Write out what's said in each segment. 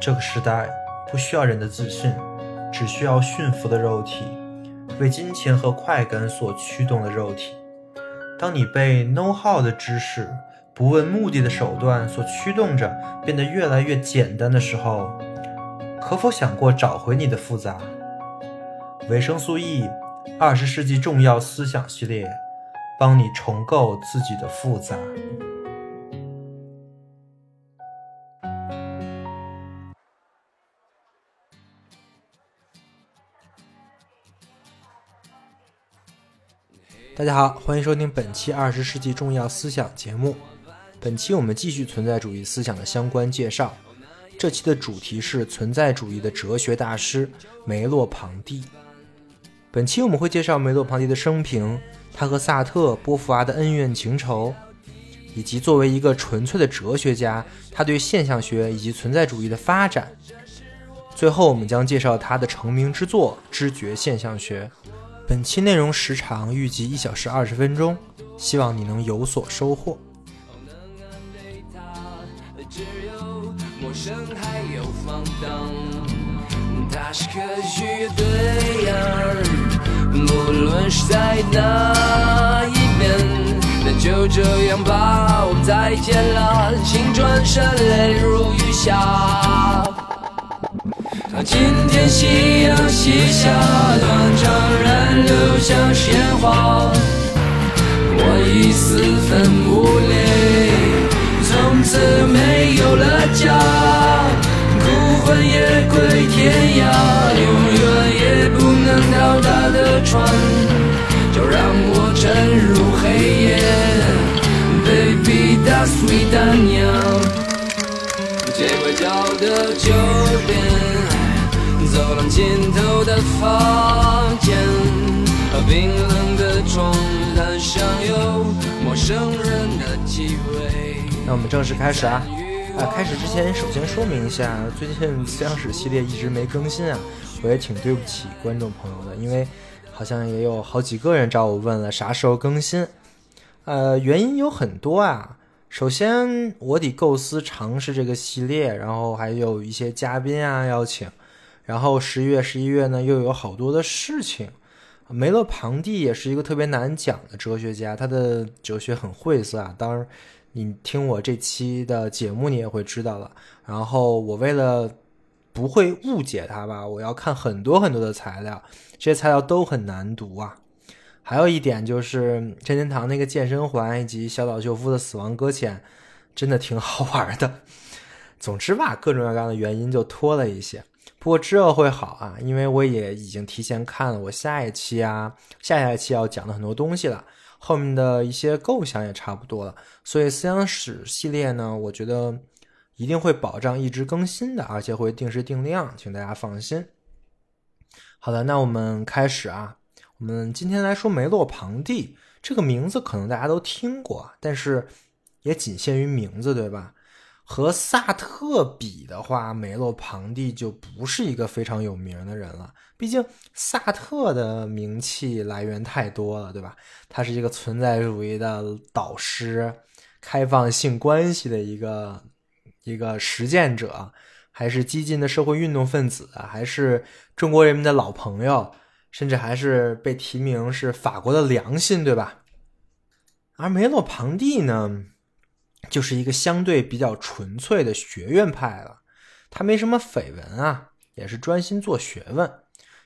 这个时代不需要人的自信，只需要驯服的肉体，为金钱和快感所驱动的肉体。当你被 know how 的知识、不问目的的手段所驱动着，变得越来越简单的时候，可否想过找回你的复杂？维生素 E，二十世纪重要思想系列，帮你重构自己的复杂。大家好，欢迎收听本期二十世纪重要思想节目。本期我们继续存在主义思想的相关介绍。这期的主题是存在主义的哲学大师梅洛庞蒂。本期我们会介绍梅洛庞蒂的生平，他和萨特、波伏娃的恩怨情仇，以及作为一个纯粹的哲学家，他对现象学以及存在主义的发展。最后，我们将介绍他的成名之作《知觉现象学》。本期内容时长预计一小时二十分钟，希望你能有所收获。陌生还有放荡，它是科学对岸，不论是在哪一边，那就这样吧，我们再见了，请转身泪如雨下。今天夕阳西下，断肠人流像鲜花，我已四分五裂，从此没有了家，孤魂野归天涯，永远也不能到达的船，就让我沉入黑夜，Baby that's sweet 丹娘，街拐角的酒店。走廊尽头的房间，冰冷的床单上有陌生人的气味。那我们正式开始啊！啊，开始之前首先说明一下，最近思想史系列一直没更新啊，我也挺对不起观众朋友的，因为好像也有好几个人找我问了啥时候更新。呃，原因有很多啊。首先，我得构思尝试这个系列，然后还有一些嘉宾啊邀请。然后十一月、十一月呢，又有好多的事情。梅洛庞蒂也是一个特别难讲的哲学家，他的哲学很晦涩啊。当然，你听我这期的节目，你也会知道了。然后我为了不会误解他吧，我要看很多很多的材料，这些材料都很难读啊。还有一点就是任天堂那个健身环以及小岛秀夫的死亡搁浅，真的挺好玩的。总之吧，各种各样的原因就拖了一些。不过之后会好啊，因为我也已经提前看了我下一期啊、下下一期要讲的很多东西了，后面的一些构想也差不多了，所以思想史系列呢，我觉得一定会保障一直更新的，而且会定时定量，请大家放心。好的，那我们开始啊，我们今天来说梅洛庞蒂这个名字，可能大家都听过，但是也仅限于名字，对吧？和萨特比的话，梅洛庞蒂就不是一个非常有名的人了。毕竟萨特的名气来源太多了，对吧？他是一个存在主义的导师，开放性关系的一个一个实践者，还是激进的社会运动分子，还是中国人民的老朋友，甚至还是被提名是法国的良心，对吧？而梅洛庞蒂呢？就是一个相对比较纯粹的学院派了，他没什么绯闻啊，也是专心做学问，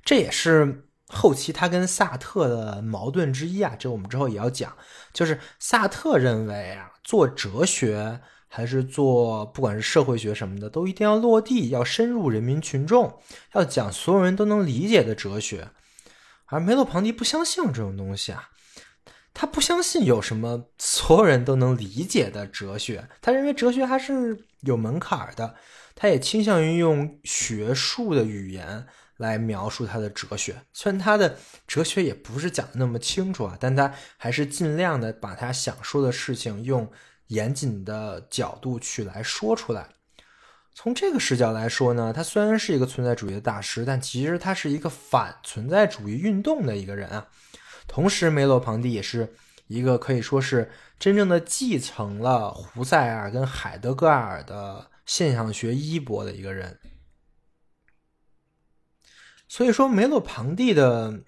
这也是后期他跟萨特的矛盾之一啊。这我们之后也要讲，就是萨特认为啊，做哲学还是做不管是社会学什么的，都一定要落地，要深入人民群众，要讲所有人都能理解的哲学，而梅洛庞蒂不相信这种东西啊。他不相信有什么所有人都能理解的哲学，他认为哲学还是有门槛的。他也倾向于用学术的语言来描述他的哲学，虽然他的哲学也不是讲的那么清楚啊，但他还是尽量的把他想说的事情用严谨的角度去来说出来。从这个视角来说呢，他虽然是一个存在主义的大师，但其实他是一个反存在主义运动的一个人啊。同时，梅洛庞蒂也是一个可以说是真正的继承了胡塞尔跟海德格尔的现象学衣钵的一个人。所以说，梅洛庞蒂的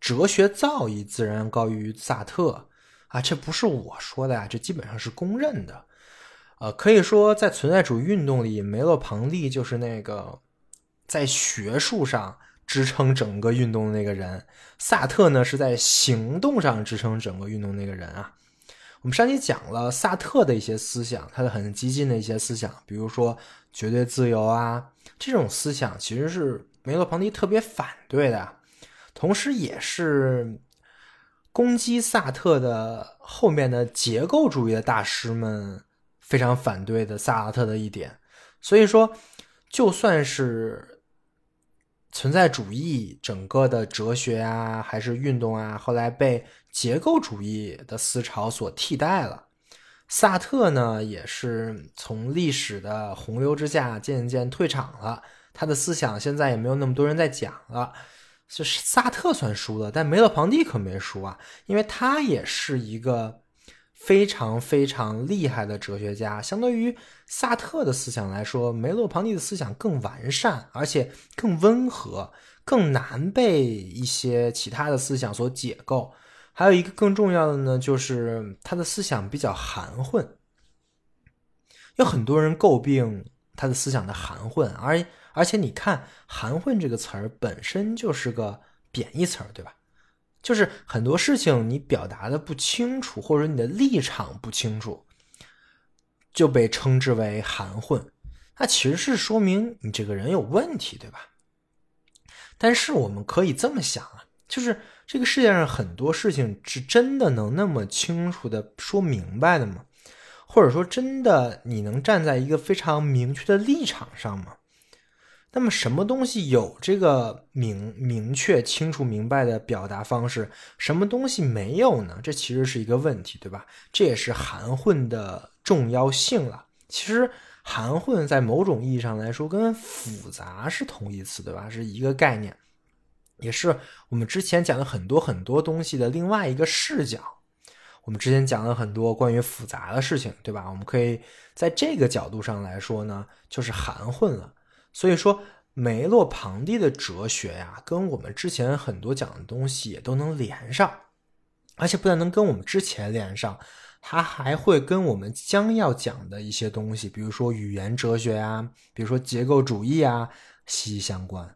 哲学造诣自然高于萨特啊，这不是我说的呀，这基本上是公认的。呃，可以说，在存在主义运动里，梅洛庞蒂就是那个在学术上支撑整个运动的那个人，萨特呢是在行动上支撑整个运动那个人啊。我们上期讲了萨特的一些思想，他的很激进的一些思想，比如说绝对自由啊，这种思想其实是。梅洛庞蒂特别反对的，同时也是攻击萨特的后面的结构主义的大师们非常反对的萨特的一点。所以说，就算是存在主义整个的哲学啊，还是运动啊，后来被结构主义的思潮所替代了，萨特呢也是从历史的洪流之下渐渐退场了。他的思想现在也没有那么多人在讲了，就是萨特算输了，但梅勒庞蒂可没输啊，因为他也是一个非常非常厉害的哲学家。相对于萨特的思想来说，梅洛庞蒂的思想更完善，而且更温和，更难被一些其他的思想所解构。还有一个更重要的呢，就是他的思想比较含混，有很多人诟病他的思想的含混，而。而且你看“含混”这个词儿本身就是个贬义词儿，对吧？就是很多事情你表达的不清楚，或者你的立场不清楚，就被称之为含混。那其实是说明你这个人有问题，对吧？但是我们可以这么想啊，就是这个世界上很多事情是真的能那么清楚的说明白的吗？或者说，真的你能站在一个非常明确的立场上吗？那么什么东西有这个明明确、清楚、明白的表达方式，什么东西没有呢？这其实是一个问题，对吧？这也是含混的重要性了。其实含混在某种意义上来说，跟复杂是同义词，对吧？是一个概念，也是我们之前讲了很多很多东西的另外一个视角。我们之前讲了很多关于复杂的事情，对吧？我们可以在这个角度上来说呢，就是含混了。所以说，梅洛庞蒂的哲学呀，跟我们之前很多讲的东西也都能连上，而且不但能跟我们之前连上，它还会跟我们将要讲的一些东西，比如说语言哲学啊，比如说结构主义啊，息息相关。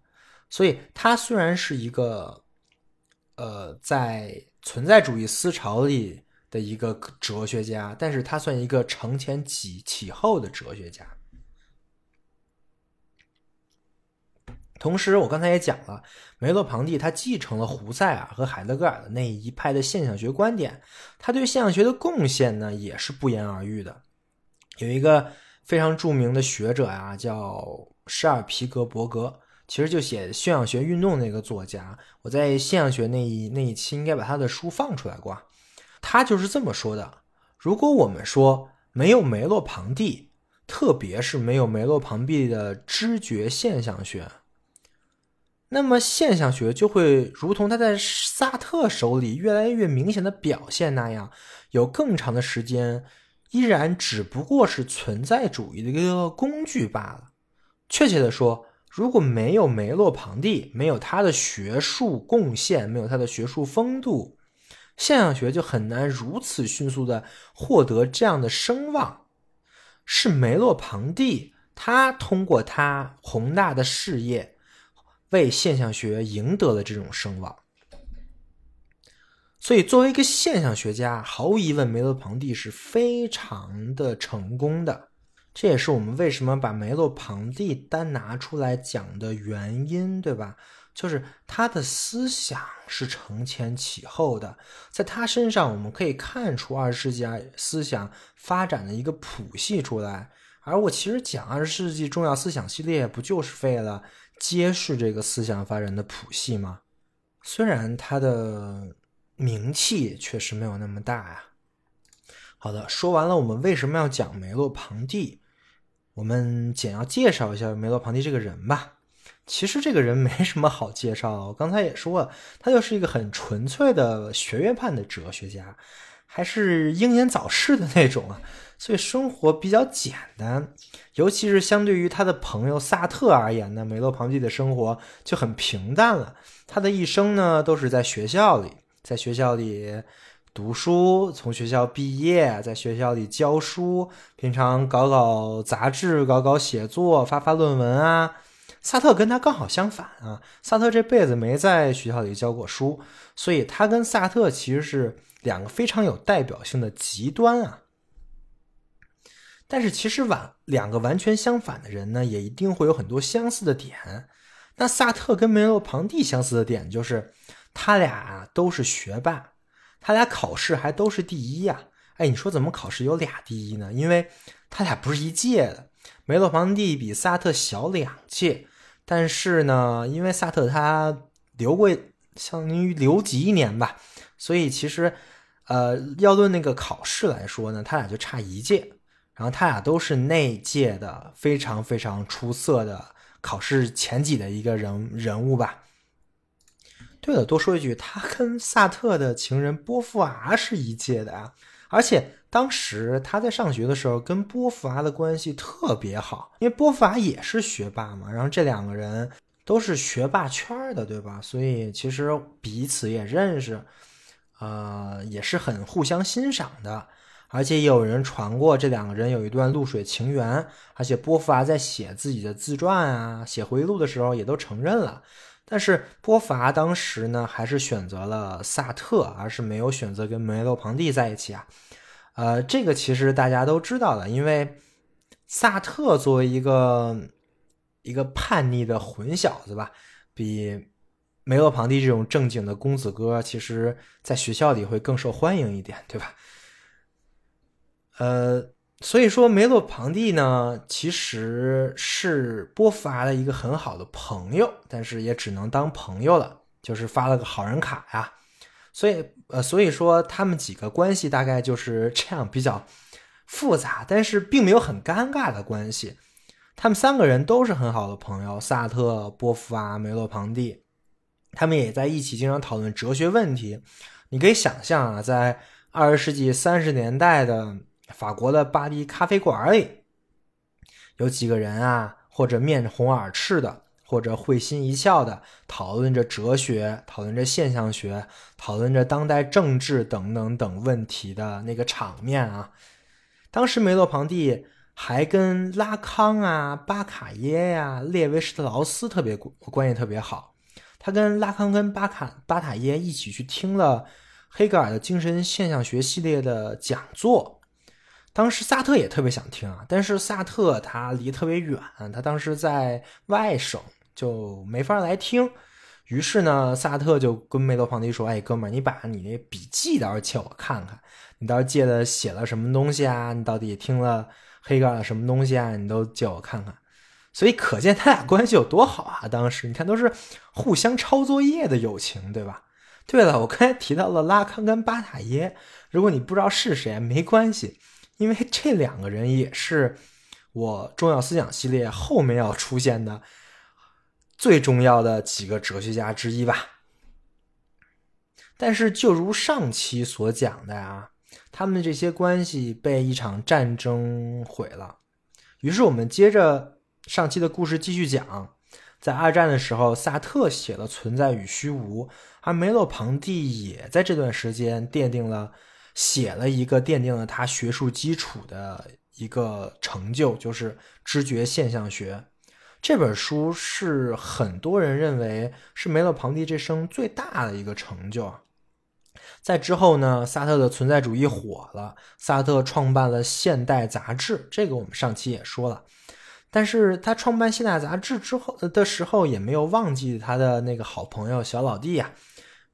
所以，他虽然是一个，呃，在存在主义思潮里的一个哲学家，但是他算一个承前启启后的哲学家。同时，我刚才也讲了，梅洛庞蒂他继承了胡塞尔和海德格尔的那一派的现象学观点，他对现象学的贡献呢也是不言而喻的。有一个非常著名的学者呀，叫施尔皮格伯格，其实就写现象学运动那个作家。我在现象学那一那一期应该把他的书放出来过，他就是这么说的：如果我们说没有梅洛庞蒂，特别是没有梅洛庞蒂的知觉现象学。那么现象学就会如同他在萨特手里越来越明显的表现那样，有更长的时间，依然只不过是存在主义的一个工具罢了。确切的说，如果没有梅洛庞蒂，没有他的学术贡献，没有他的学术风度，现象学就很难如此迅速的获得这样的声望。是梅洛庞蒂，他通过他宏大的事业。为现象学赢得了这种声望，所以作为一个现象学家，毫无疑问，梅洛庞蒂是非常的成功的。这也是我们为什么把梅洛庞蒂单拿出来讲的原因，对吧？就是他的思想是承前启后的，在他身上我们可以看出二十世纪思想发展的一个谱系出来。而我其实讲二十世纪重要思想系列，不就是为了？揭示这个思想发展的谱系吗？虽然他的名气确实没有那么大呀。好的，说完了我们为什么要讲梅洛庞蒂，我们简要介绍一下梅洛庞蒂这个人吧。其实这个人没什么好介绍，刚才也说了，他就是一个很纯粹的学院派的哲学家。还是英年早逝的那种啊，所以生活比较简单。尤其是相对于他的朋友萨特而言呢，梅洛庞蒂的生活就很平淡了。他的一生呢，都是在学校里，在学校里读书，从学校毕业，在学校里教书，平常搞搞杂志，搞搞写作，发发论文啊。萨特跟他刚好相反啊，萨特这辈子没在学校里教过书，所以他跟萨特其实是两个非常有代表性的极端啊。但是其实完两个完全相反的人呢，也一定会有很多相似的点。那萨特跟梅洛庞蒂相似的点就是，他俩都是学霸，他俩考试还都是第一呀。哎，你说怎么考试有俩第一呢？因为他俩不是一届的，梅洛庞蒂比萨特小两届。但是呢，因为萨特他留过，相当于留级一年吧，所以其实，呃，要论那个考试来说呢，他俩就差一届。然后他俩都是那届的非常非常出色的考试前几的一个人人物吧。对了，多说一句，他跟萨特的情人波伏娃是一届的啊，而且。当时他在上学的时候，跟波伏娃的关系特别好，因为波伏娃也是学霸嘛。然后这两个人都是学霸圈的，对吧？所以其实彼此也认识，呃，也是很互相欣赏的。而且也有人传过这两个人有一段露水情缘，而且波伏娃在写自己的自传啊、写回忆录的时候也都承认了。但是波伏娃当时呢，还是选择了萨特，而是没有选择跟梅洛庞蒂在一起啊。呃，这个其实大家都知道的，因为萨特作为一个一个叛逆的混小子吧，比梅洛庞蒂这种正经的公子哥，其实在学校里会更受欢迎一点，对吧？呃，所以说梅洛庞蒂呢，其实是波伏娃的一个很好的朋友，但是也只能当朋友了，就是发了个好人卡呀。所以，呃，所以说他们几个关系大概就是这样，比较复杂，但是并没有很尴尬的关系。他们三个人都是很好的朋友，萨特、波伏娃、梅洛庞蒂，他们也在一起经常讨论哲学问题。你可以想象啊，在二十世纪三十年代的法国的巴黎咖啡馆里，有几个人啊，或者面红耳赤的。或者会心一笑的讨论着哲学，讨论着现象学，讨论着当代政治等等等问题的那个场面啊！当时梅洛庞蒂还跟拉康啊、巴卡耶呀、列维施特劳斯特别关系特别好，他跟拉康跟巴卡巴塔耶一起去听了黑格尔的精神现象学系列的讲座。当时萨特也特别想听啊，但是萨特他离特别远，他当时在外省。就没法来听，于是呢，萨特就跟梅洛庞蒂说：“哎，哥们儿，你把你那笔记到时候借我看看，你到时候借的写了什么东西啊？你到底听了黑格尔什么东西啊？你都借我看看。”所以可见他俩关系有多好啊！当时你看，都是互相抄作业的友情，对吧？对了，我刚才提到了拉康跟巴塔耶，如果你不知道是谁，没关系，因为这两个人也是我重要思想系列后面要出现的。最重要的几个哲学家之一吧，但是就如上期所讲的呀，他们这些关系被一场战争毁了。于是我们接着上期的故事继续讲，在二战的时候，萨特写了《存在与虚无》，而梅洛庞蒂也在这段时间奠定了写了一个奠定了他学术基础的一个成就，就是知觉现象学。这本书是很多人认为是梅洛庞蒂这生最大的一个成就。在之后呢，萨特的存在主义火了，萨特创办了《现代》杂志，这个我们上期也说了。但是他创办《现代》杂志之后的时候，也没有忘记他的那个好朋友小老弟呀。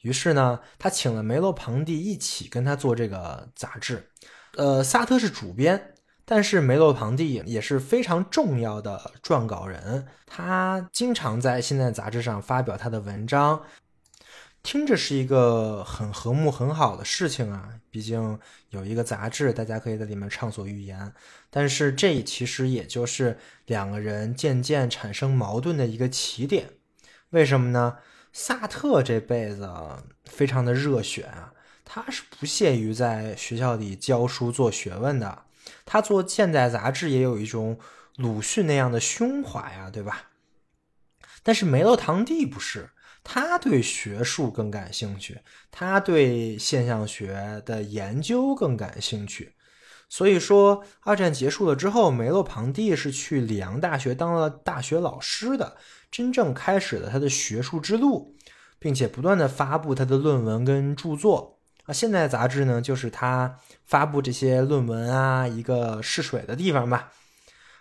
于是呢，他请了梅洛庞蒂一起跟他做这个杂志。呃，萨特是主编。但是梅洛庞蒂也是非常重要的撰稿人，他经常在《现代》杂志上发表他的文章，听着是一个很和睦很好的事情啊。毕竟有一个杂志，大家可以在里面畅所欲言。但是这其实也就是两个人渐渐产生矛盾的一个起点。为什么呢？萨特这辈子非常的热血啊，他是不屑于在学校里教书做学问的。他做现代杂志也有一种鲁迅那样的胸怀啊，对吧？但是梅洛庞蒂不是，他对学术更感兴趣，他对现象学的研究更感兴趣。所以说，二战结束了之后，梅洛庞蒂是去里昂大学当了大学老师的，真正开始了他的学术之路，并且不断的发布他的论文跟著作啊。现在杂志呢，就是他发布这些论文啊一个试水的地方吧。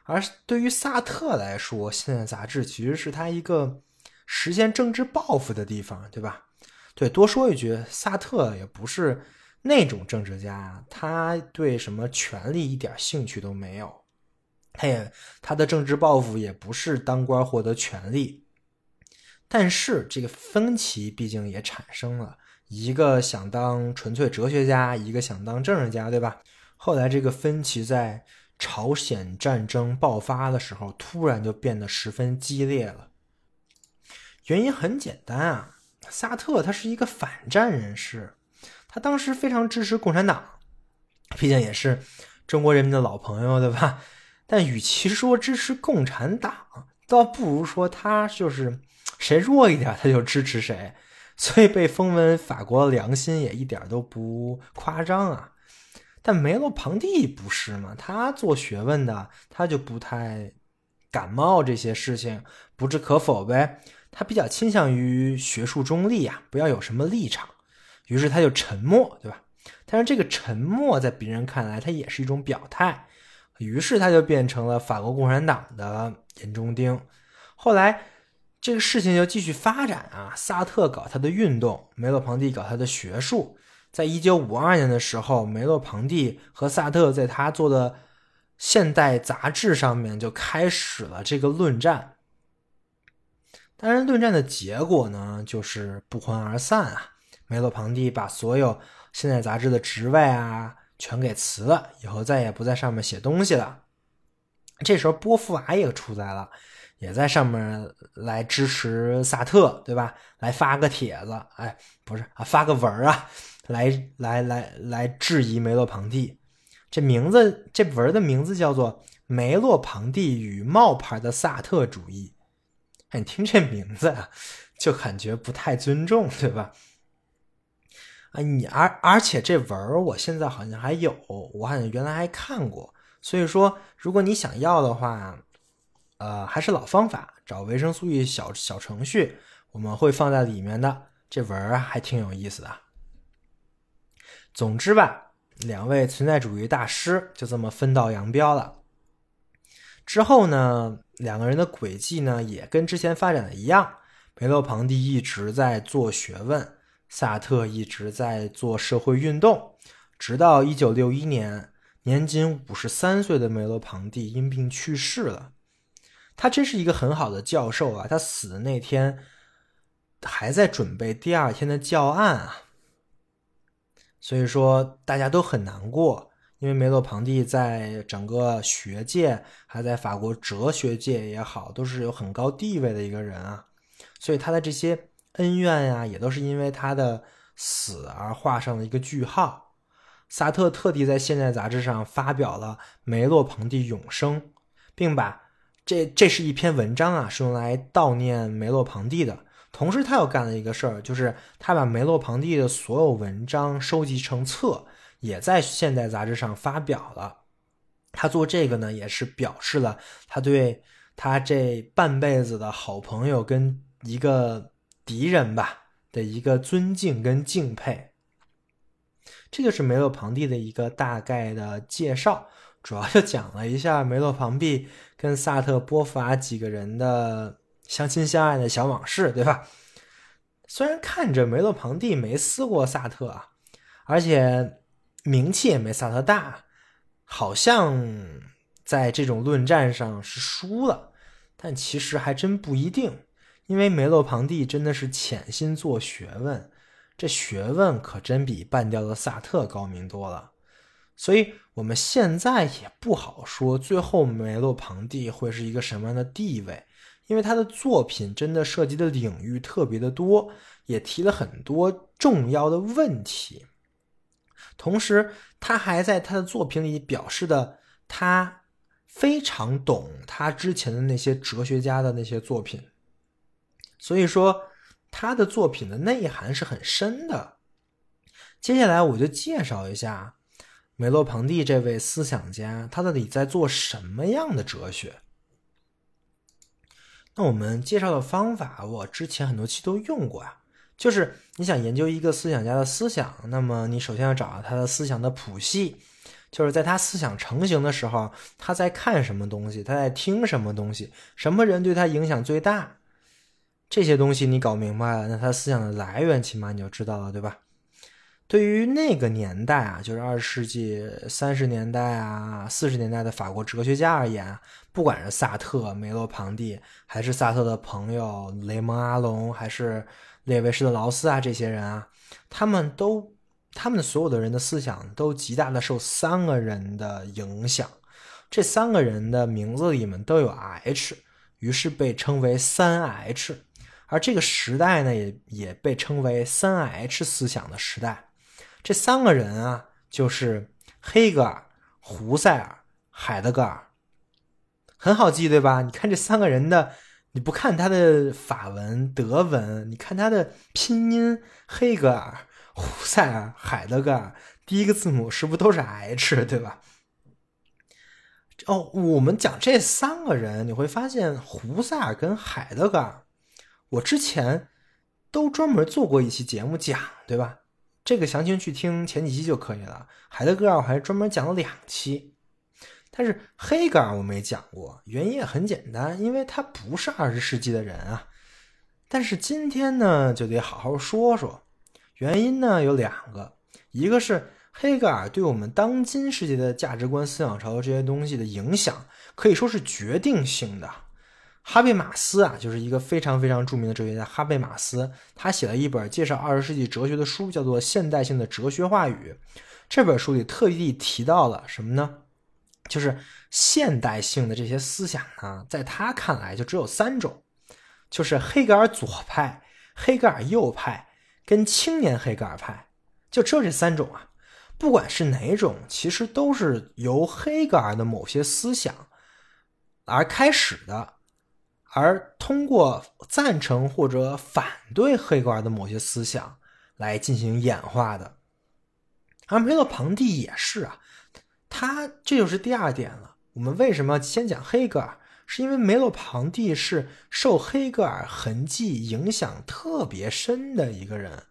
而对于萨特来说，现在杂志其实是他一个实现政治抱负的地方，对吧？对，多说一句，萨特也不是。那种政治家，他对什么权力一点兴趣都没有，他也他的政治抱负也不是当官获得权力，但是这个分歧毕竟也产生了，一个想当纯粹哲学家，一个想当政治家，对吧？后来这个分歧在朝鲜战争爆发的时候，突然就变得十分激烈了。原因很简单啊，萨特他是一个反战人士。他当时非常支持共产党，毕竟也是中国人民的老朋友，对吧？但与其说支持共产党，倒不如说他就是谁弱一点他就支持谁，所以被封为法国良心也一点都不夸张啊。但梅洛庞蒂不是嘛？他做学问的，他就不太感冒这些事情，不置可否呗。他比较倾向于学术中立啊，不要有什么立场。于是他就沉默，对吧？但是这个沉默在别人看来，他也是一种表态。于是他就变成了法国共产党的眼中钉。后来这个事情就继续发展啊，萨特搞他的运动，梅洛庞蒂搞他的学术。在一九五二年的时候，梅洛庞蒂和萨特在他做的《现代》杂志上面就开始了这个论战。当然，论战的结果呢，就是不欢而散啊。梅洛庞蒂把所有现代杂志的职位啊全给辞了，以后再也不在上面写东西了。这时候波伏娃也出来了，也在上面来支持萨特，对吧？来发个帖子，哎，不是啊，发个文啊，来来来来质疑梅洛庞蒂。这名字，这文的名字叫做《梅洛庞蒂与冒牌的萨特主义》。哎，你听这名字啊，就感觉不太尊重，对吧？啊，你而而且这文儿我现在好像还有，我好像原来还看过。所以说，如果你想要的话，呃，还是老方法，找维生素 E 小小程序，我们会放在里面的。这文儿还挺有意思的。总之吧，两位存在主义大师就这么分道扬镳了。之后呢，两个人的轨迹呢也跟之前发展的一样，梅洛庞蒂一直在做学问。萨特一直在做社会运动，直到一九六一年，年仅五十三岁的梅洛庞蒂因病去世了。他真是一个很好的教授啊！他死的那天还在准备第二天的教案啊，所以说大家都很难过，因为梅洛庞蒂在整个学界，还在法国哲学界也好，都是有很高地位的一个人啊，所以他的这些。恩怨呀，也都是因为他的死而画上了一个句号。萨特特地在《现代》杂志上发表了梅洛庞蒂永生，并把这这是一篇文章啊，是用来悼念梅洛庞蒂的。同时，他又干了一个事儿，就是他把梅洛庞蒂的所有文章收集成册，也在《现代》杂志上发表了。他做这个呢，也是表示了他对他这半辈子的好朋友跟一个。敌人吧的一个尊敬跟敬佩，这就是梅洛庞蒂的一个大概的介绍，主要就讲了一下梅洛庞蒂跟萨特、波伏娃几个人的相亲相爱的小往事，对吧？虽然看着梅洛庞蒂没撕过萨特啊，而且名气也没萨特大，好像在这种论战上是输了，但其实还真不一定。因为梅洛庞蒂真的是潜心做学问，这学问可真比半吊子萨特高明多了。所以我们现在也不好说最后梅洛庞蒂会是一个什么样的地位，因为他的作品真的涉及的领域特别的多，也提了很多重要的问题。同时他还在他的作品里表示的他非常懂他之前的那些哲学家的那些作品，所以说他的作品的内涵是很深的。接下来我就介绍一下梅洛庞蒂这位思想家，他到底在做什么样的哲学。那我们介绍的方法，我之前很多期都用过啊。就是你想研究一个思想家的思想，那么你首先要找到他的思想的谱系，就是在他思想成型的时候，他在看什么东西，他在听什么东西，什么人对他影响最大，这些东西你搞明白了，那他思想的来源起码你就知道了，对吧？对于那个年代啊，就是二十世纪三十年代啊、四十年代的法国哲学家而言，不管是萨特、梅洛庞蒂，还是萨特的朋友雷蒙阿隆，还是列维施的劳斯啊，这些人啊，他们都，他们所有的人的思想都极大的受三个人的影响，这三个人的名字里面都有 H，于是被称为三 H，而这个时代呢，也也被称为三 H 思想的时代。这三个人啊，就是黑格尔、胡塞尔、海德格尔，很好记，对吧？你看这三个人的，你不看他的法文、德文，你看他的拼音，黑格尔、胡塞尔、海德格尔，第一个字母是不是都是 H，对吧？哦，我们讲这三个人，你会发现胡塞尔跟海德格尔，我之前都专门做过一期节目讲，对吧？这个详情去听前几期就可以了。海德格尔我还专门讲了两期，但是黑格尔我没讲过，原因也很简单，因为他不是二十世纪的人啊。但是今天呢，就得好好说说。原因呢有两个，一个是黑格尔对我们当今世界的价值观、思想潮流这些东西的影响，可以说是决定性的。哈贝马斯啊，就是一个非常非常著名的哲学家。哈贝马斯他写了一本介绍二十世纪哲学的书，叫做《现代性的哲学话语》。这本书里特地提到了什么呢？就是现代性的这些思想呢，在他看来就只有三种，就是黑格尔左派、黑格尔右派跟青年黑格尔派，就只有这三种啊。不管是哪种，其实都是由黑格尔的某些思想而开始的。而通过赞成或者反对黑格尔的某些思想来进行演化的，而梅洛庞蒂也是啊，他这就是第二点了。我们为什么先讲黑格尔？是因为梅洛庞蒂是受黑格尔痕迹影响特别深的一个人，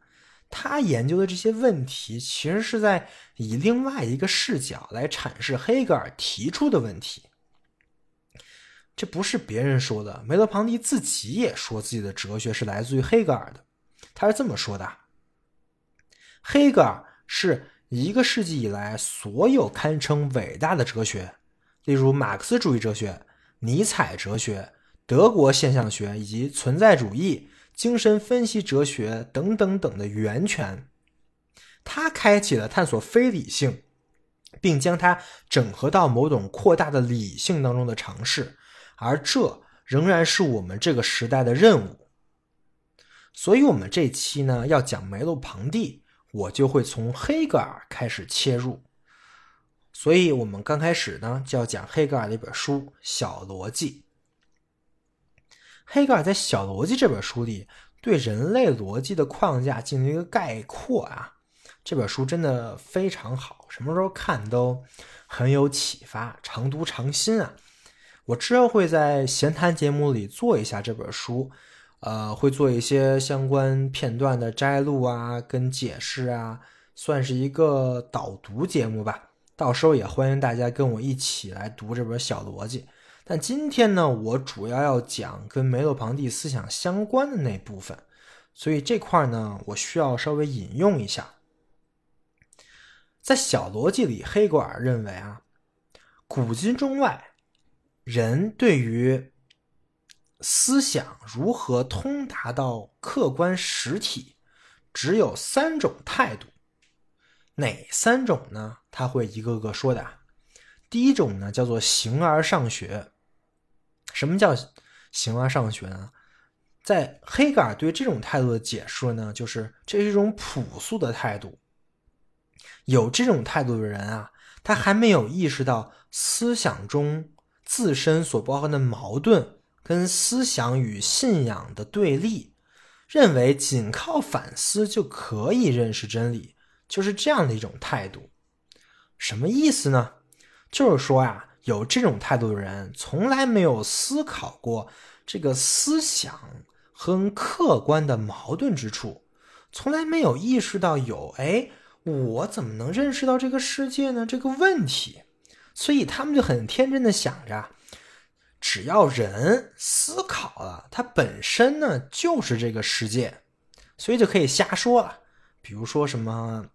他研究的这些问题其实是在以另外一个视角来阐释黑格尔提出的问题。这不是别人说的，梅洛庞蒂自己也说自己的哲学是来自于黑格尔的。他是这么说的：黑格尔是一个世纪以来所有堪称伟大的哲学，例如马克思主义哲学、尼采哲学、德国现象学以及存在主义、精神分析哲学等等等的源泉。他开启了探索非理性，并将它整合到某种扩大的理性当中的尝试。而这仍然是我们这个时代的任务，所以，我们这期呢要讲梅洛庞蒂，我就会从黑格尔开始切入。所以，我们刚开始呢就要讲黑格尔的一本书《小逻辑》。黑格尔在《小逻辑》这本书里，对人类逻辑的框架进行一个概括啊。这本书真的非常好，什么时候看都很有启发，常读常新啊。我之后会在闲谈节目里做一下这本书，呃，会做一些相关片段的摘录啊，跟解释啊，算是一个导读节目吧。到时候也欢迎大家跟我一起来读这本小逻辑。但今天呢，我主要要讲跟梅洛庞蒂思想相关的那部分，所以这块呢，我需要稍微引用一下。在小逻辑里，黑格尔认为啊，古今中外。人对于思想如何通达到客观实体，只有三种态度。哪三种呢？他会一个个说的。第一种呢，叫做形而上学。什么叫形而上学呢？在黑格尔对这种态度的解释呢，就是这是一种朴素的态度。有这种态度的人啊，他还没有意识到思想中自身所包含的矛盾，跟思想与信仰的对立，认为仅靠反思就可以认识真理，就是这样的一种态度。什么意思呢？就是说呀，有这种态度的人，从来没有思考过这个思想和客观的矛盾之处，从来没有意识到有哎。我怎么能认识到这个世界呢？这个问题，所以他们就很天真的想着，只要人思考了，它本身呢就是这个世界，所以就可以瞎说了。比如说什么，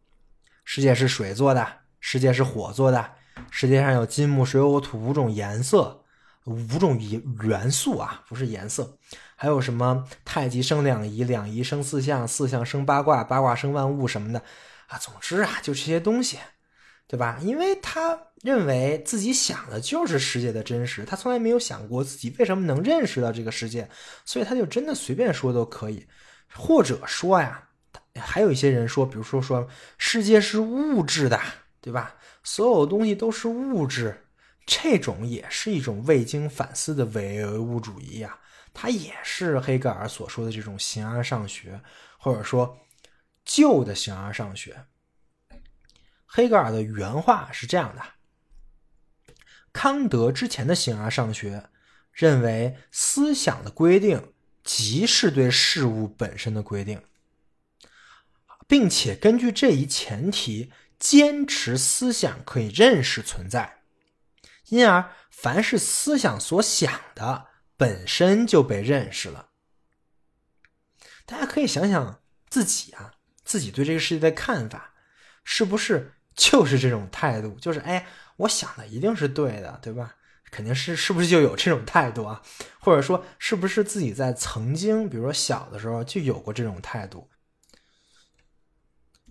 世界是水做的，世界是火做的，世界上有金木水火土五种颜色，五种元元素啊，不是颜色。还有什么太极生两仪，两仪生四象，四象生八卦，八卦生万物什么的。啊，总之啊，就这些东西，对吧？因为他认为自己想的就是世界的真实，他从来没有想过自己为什么能认识到这个世界，所以他就真的随便说都可以。或者说呀，还有一些人说，比如说说世界是物质的，对吧？所有东西都是物质，这种也是一种未经反思的唯物主义呀。它也是黑格尔所说的这种形而上学，或者说。旧的形而上学，黑格尔的原话是这样的：康德之前的形而上学认为，思想的规定即是对事物本身的规定，并且根据这一前提，坚持思想可以认识存在，因而凡是思想所想的，本身就被认识了。大家可以想想自己啊。自己对这个世界的看法，是不是就是这种态度？就是哎，我想的一定是对的，对吧？肯定是，是不是就有这种态度啊？或者说，是不是自己在曾经，比如说小的时候就有过这种态度？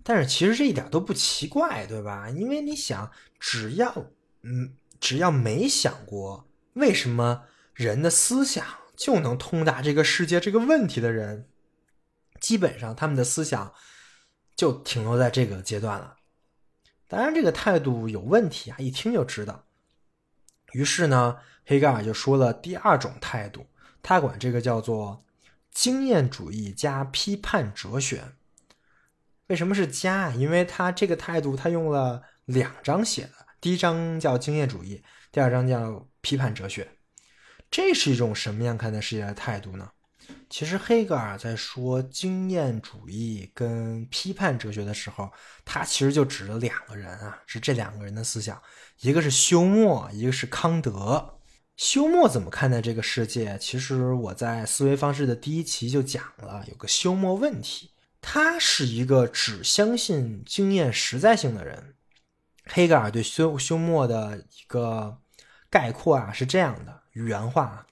但是其实这一点都不奇怪，对吧？因为你想，只要嗯，只要没想过为什么人的思想就能通达这个世界这个问题的人，基本上他们的思想。就停留在这个阶段了，当然这个态度有问题啊，一听就知道。于是呢，黑格尔就说了第二种态度，他管这个叫做经验主义加批判哲学。为什么是加？因为他这个态度他用了两章写的，第一章叫经验主义，第二章叫批判哲学。这是一种什么样看待世界的态度呢？其实黑格尔在说经验主义跟批判哲学的时候，他其实就指了两个人啊，是这两个人的思想，一个是休谟，一个是康德。休谟怎么看待这个世界？其实我在思维方式的第一期就讲了，有个休谟问题。他是一个只相信经验实在性的人。黑格尔对休休谟的一个概括啊是这样的原话。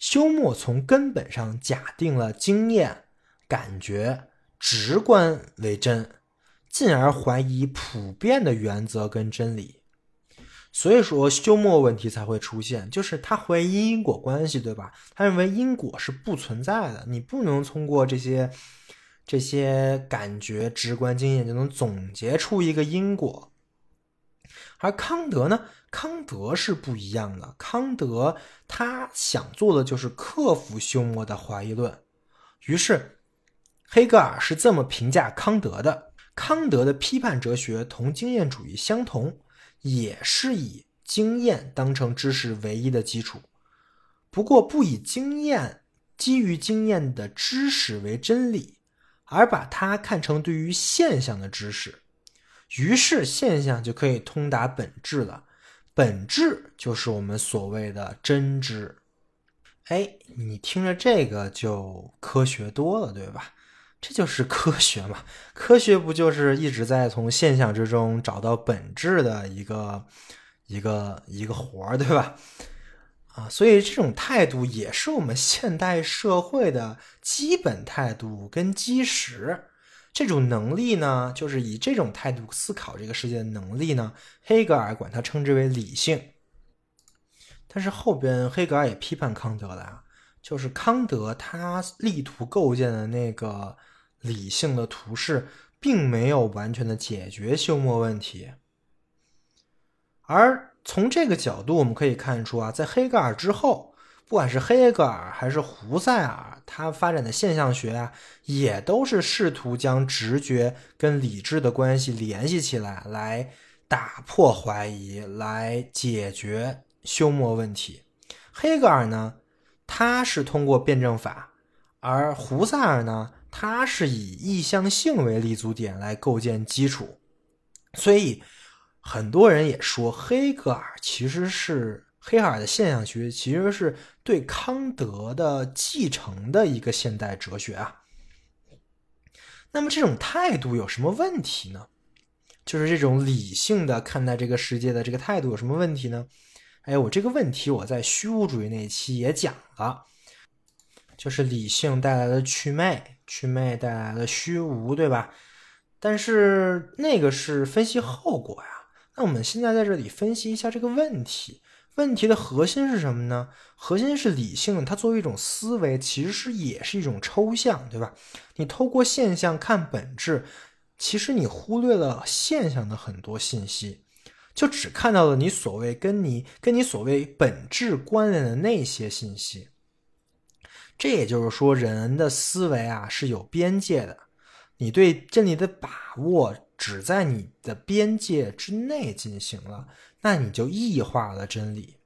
休谟从根本上假定了经验、感觉、直观为真，进而怀疑普遍的原则跟真理。所以说，休谟问题才会出现，就是他怀疑因果关系，对吧？他认为因果是不存在的，你不能通过这些这些感觉、直观经验就能总结出一个因果。而康德呢？康德是不一样的。康德他想做的就是克服休谟的怀疑论。于是，黑格尔是这么评价康德的：康德的批判哲学同经验主义相同，也是以经验当成知识唯一的基础。不过，不以经验基于经验的知识为真理，而把它看成对于现象的知识。于是，现象就可以通达本质了。本质就是我们所谓的真知，哎，你听着这个就科学多了，对吧？这就是科学嘛，科学不就是一直在从现象之中找到本质的一个一个一个活儿，对吧？啊，所以这种态度也是我们现代社会的基本态度跟基石。这种能力呢，就是以这种态度思考这个世界的能力呢。黑格尔管它称之为理性。但是后边黑格尔也批判康德了啊，就是康德他力图构建的那个理性的图式，并没有完全的解决休谟问题。而从这个角度，我们可以看出啊，在黑格尔之后，不管是黑格尔还是胡塞尔，他发展的现象学啊，也都是试图将直觉跟理智的关系联系起来，来打破怀疑，来解决休谟问题。黑格尔呢，他是通过辩证法，而胡塞尔呢，他是以意向性为立足点来构建基础，所以。很多人也说，黑格尔其实是黑格尔的现象学，其实是对康德的继承的一个现代哲学啊。那么这种态度有什么问题呢？就是这种理性的看待这个世界的这个态度有什么问题呢？哎，我这个问题我在虚无主义那一期也讲了，就是理性带来的祛魅，祛魅带来的虚无，对吧？但是那个是分析后果呀。那我们现在在这里分析一下这个问题，问题的核心是什么呢？核心是理性，它作为一种思维，其实是也是一种抽象，对吧？你透过现象看本质，其实你忽略了现象的很多信息，就只看到了你所谓跟你跟你所谓本质关联的那些信息。这也就是说，人的思维啊是有边界的，你对真理的把握。只在你的边界之内进行了，那你就异化了真理。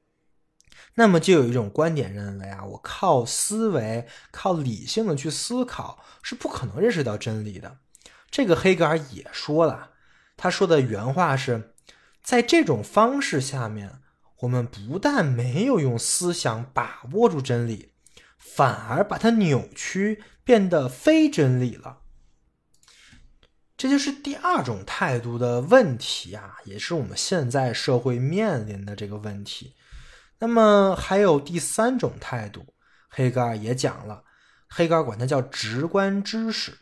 那么就有一种观点认为啊，我靠思维、靠理性的去思考是不可能认识到真理的。这个黑格尔也说了，他说的原话是：在这种方式下面，我们不但没有用思想把握住真理，反而把它扭曲，变得非真理了。这就是第二种态度的问题啊，也是我们现在社会面临的这个问题。那么还有第三种态度，黑格尔也讲了，黑格尔管它叫直观知识，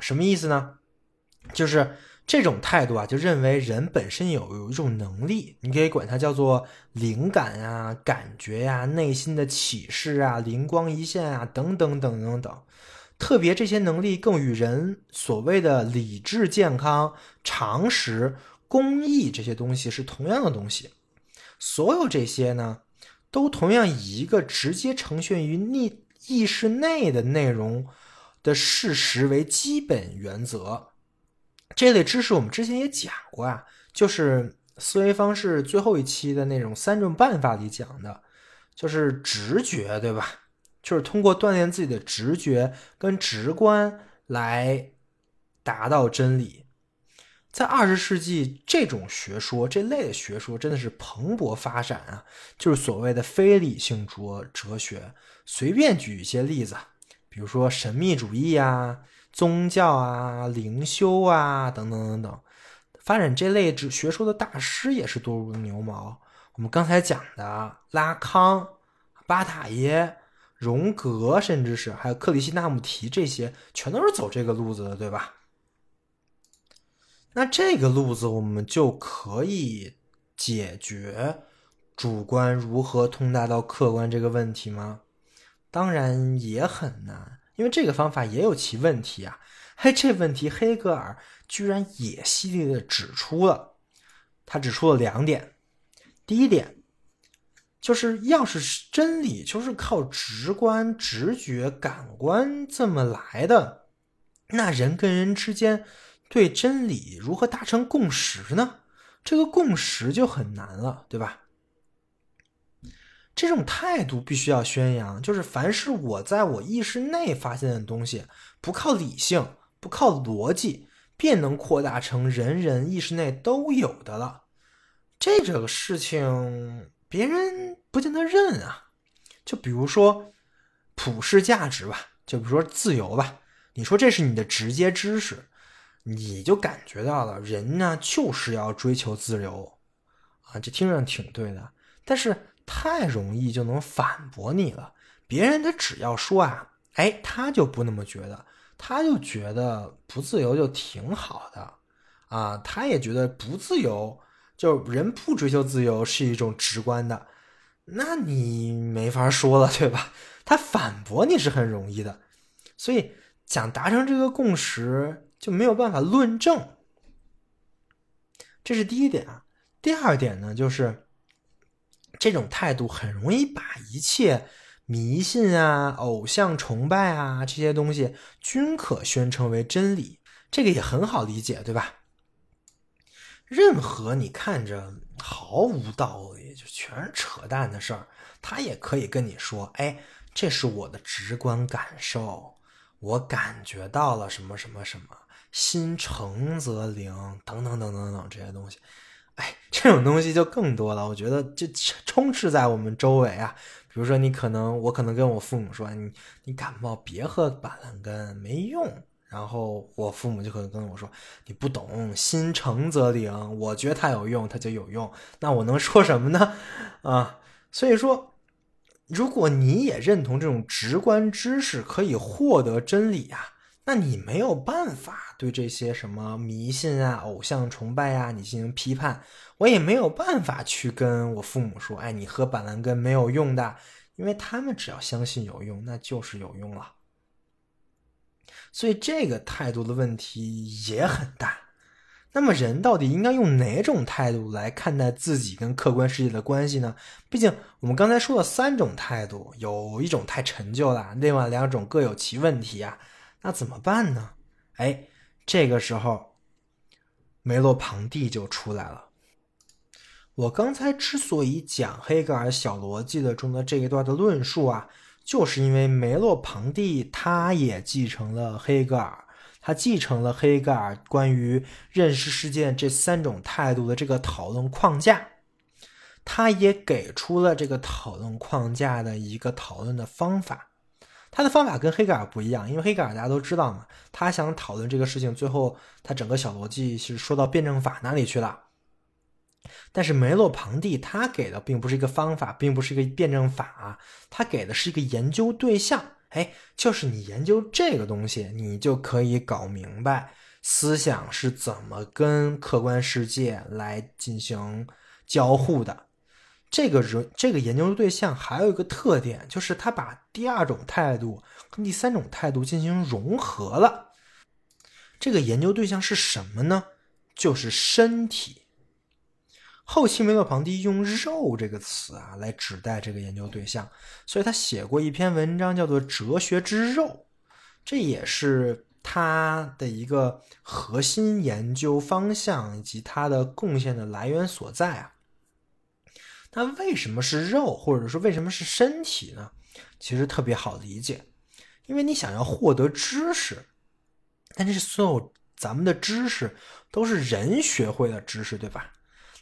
什么意思呢？就是这种态度啊，就认为人本身有有一种能力，你可以管它叫做灵感啊、感觉呀、内心的启示啊、灵光一现啊等等等等等。特别这些能力更与人所谓的理智、健康、常识、公益这些东西是同样的东西。所有这些呢，都同样以一个直接呈现于意意识内的内容的事实为基本原则。这类知识我们之前也讲过啊，就是思维方式最后一期的那种三种办法里讲的，就是直觉，对吧？就是通过锻炼自己的直觉跟直观来达到真理。在二十世纪，这种学说这类的学说真的是蓬勃发展啊！就是所谓的非理性哲哲学。随便举一些例子，比如说神秘主义啊、宗教啊、灵修啊等等等等，发展这类学说的大师也是多如牛毛。我们刚才讲的拉康、巴塔耶。荣格，甚至是还有克里希那穆提，这些全都是走这个路子的，对吧？那这个路子，我们就可以解决主观如何通达到客观这个问题吗？当然也很难，因为这个方法也有其问题啊。嘿，这问题黑格尔居然也犀利的指出了，他指出了两点。第一点。就是要是真理就是靠直观、直觉、感官这么来的，那人跟人之间对真理如何达成共识呢？这个共识就很难了，对吧？这种态度必须要宣扬，就是凡是我在我意识内发现的东西，不靠理性、不靠逻辑，便能扩大成人人意识内都有的了。这个事情。别人不见得认啊，就比如说普世价值吧，就比如说自由吧，你说这是你的直接知识，你就感觉到了人呢就是要追求自由啊，这听着挺对的，但是太容易就能反驳你了。别人他只要说啊，哎，他就不那么觉得，他就觉得不自由就挺好的啊，他也觉得不自由。就人不追求自由是一种直观的，那你没法说了，对吧？他反驳你是很容易的，所以想达成这个共识，就没有办法论证。这是第一点啊。第二点呢，就是这种态度很容易把一切迷信啊、偶像崇拜啊这些东西均可宣称为真理。这个也很好理解，对吧？任何你看着毫无道理、就全是扯淡的事儿，他也可以跟你说：“哎，这是我的直观感受，我感觉到了什么什么什么，心诚则灵，等等等等等这些东西。”哎，这种东西就更多了。我觉得就充斥在我们周围啊。比如说，你可能我可能跟我父母说：“你你感冒别喝板蓝根，没用。”然后我父母就可能跟我说：“你不懂，心诚则灵。我觉得它有用，它就有用。那我能说什么呢？啊，所以说，如果你也认同这种直观知识可以获得真理啊，那你没有办法对这些什么迷信啊、偶像崇拜啊，你进行批判。我也没有办法去跟我父母说：“哎，你喝板蓝根没有用的，因为他们只要相信有用，那就是有用了。”所以这个态度的问题也很大。那么人到底应该用哪种态度来看待自己跟客观世界的关系呢？毕竟我们刚才说了三种态度，有一种太陈旧了，另外两种各有其问题啊。那怎么办呢？哎，这个时候梅洛庞蒂就出来了。我刚才之所以讲黑格尔小逻辑的中的这一段的论述啊。就是因为梅洛庞蒂，他也继承了黑格尔，他继承了黑格尔关于认识世界这三种态度的这个讨论框架，他也给出了这个讨论框架的一个讨论的方法。他的方法跟黑格尔不一样，因为黑格尔大家都知道嘛，他想讨论这个事情，最后他整个小逻辑是说到辩证法那里去了。但是梅洛庞蒂他给的并不是一个方法，并不是一个辩证法，他给的是一个研究对象。哎，就是你研究这个东西，你就可以搞明白思想是怎么跟客观世界来进行交互的。这个人这个研究对象还有一个特点，就是他把第二种态度跟第三种态度进行融合了。这个研究对象是什么呢？就是身体。后期梅洛庞蒂用“肉”这个词啊来指代这个研究对象，所以他写过一篇文章叫做《哲学之肉》，这也是他的一个核心研究方向以及他的贡献的来源所在啊。那为什么是肉，或者说为什么是身体呢？其实特别好理解，因为你想要获得知识，但是所有咱们的知识都是人学会的知识，对吧？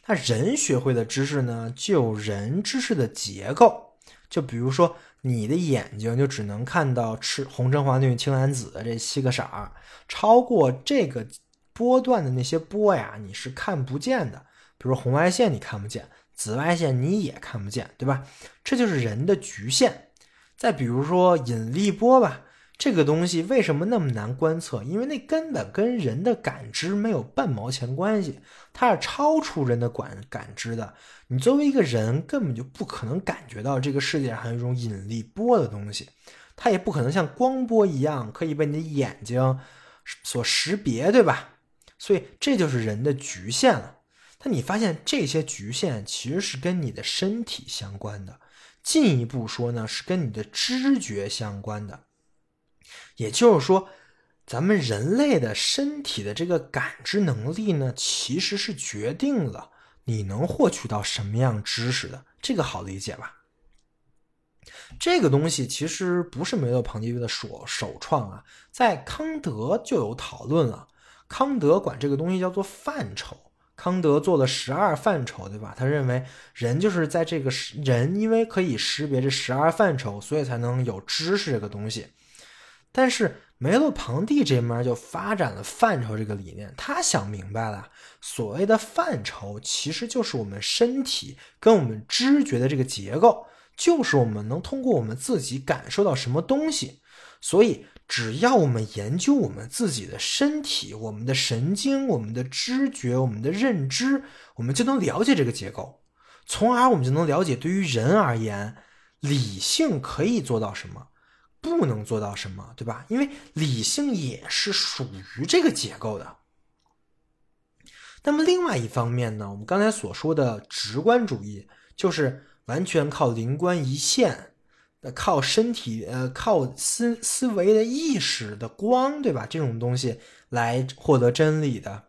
那人学会的知识呢，就人知识的结构。就比如说，你的眼睛就只能看到赤红橙黄绿青蓝紫的这七个色儿，超过这个波段的那些波呀，你是看不见的。比如红外线你看不见，紫外线你也看不见，对吧？这就是人的局限。再比如说引力波吧。这个东西为什么那么难观测？因为那根本跟人的感知没有半毛钱关系，它是超出人的感感知的。你作为一个人，根本就不可能感觉到这个世界上有一种引力波的东西，它也不可能像光波一样可以被你的眼睛所识别，对吧？所以这就是人的局限了。但你发现这些局限其实是跟你的身体相关的，进一步说呢，是跟你的知觉相关的。也就是说，咱们人类的身体的这个感知能力呢，其实是决定了你能获取到什么样知识的。这个好理解吧？这个东西其实不是梅洛庞蒂的首首创啊，在康德就有讨论了。康德管这个东西叫做范畴。康德做了十二范畴，对吧？他认为人就是在这个人，因为可以识别这十二范畴，所以才能有知识这个东西。但是梅洛庞蒂这面就发展了范畴这个理念，他想明白了，所谓的范畴其实就是我们身体跟我们知觉的这个结构，就是我们能通过我们自己感受到什么东西。所以，只要我们研究我们自己的身体、我们的神经、我们的知觉、我们的认知，我们就能了解这个结构，从而我们就能了解对于人而言，理性可以做到什么。不能做到什么，对吧？因为理性也是属于这个结构的。那么另外一方面呢，我们刚才所说的直观主义，就是完全靠灵光一现，靠身体呃靠思思维的意识的光，对吧？这种东西来获得真理的，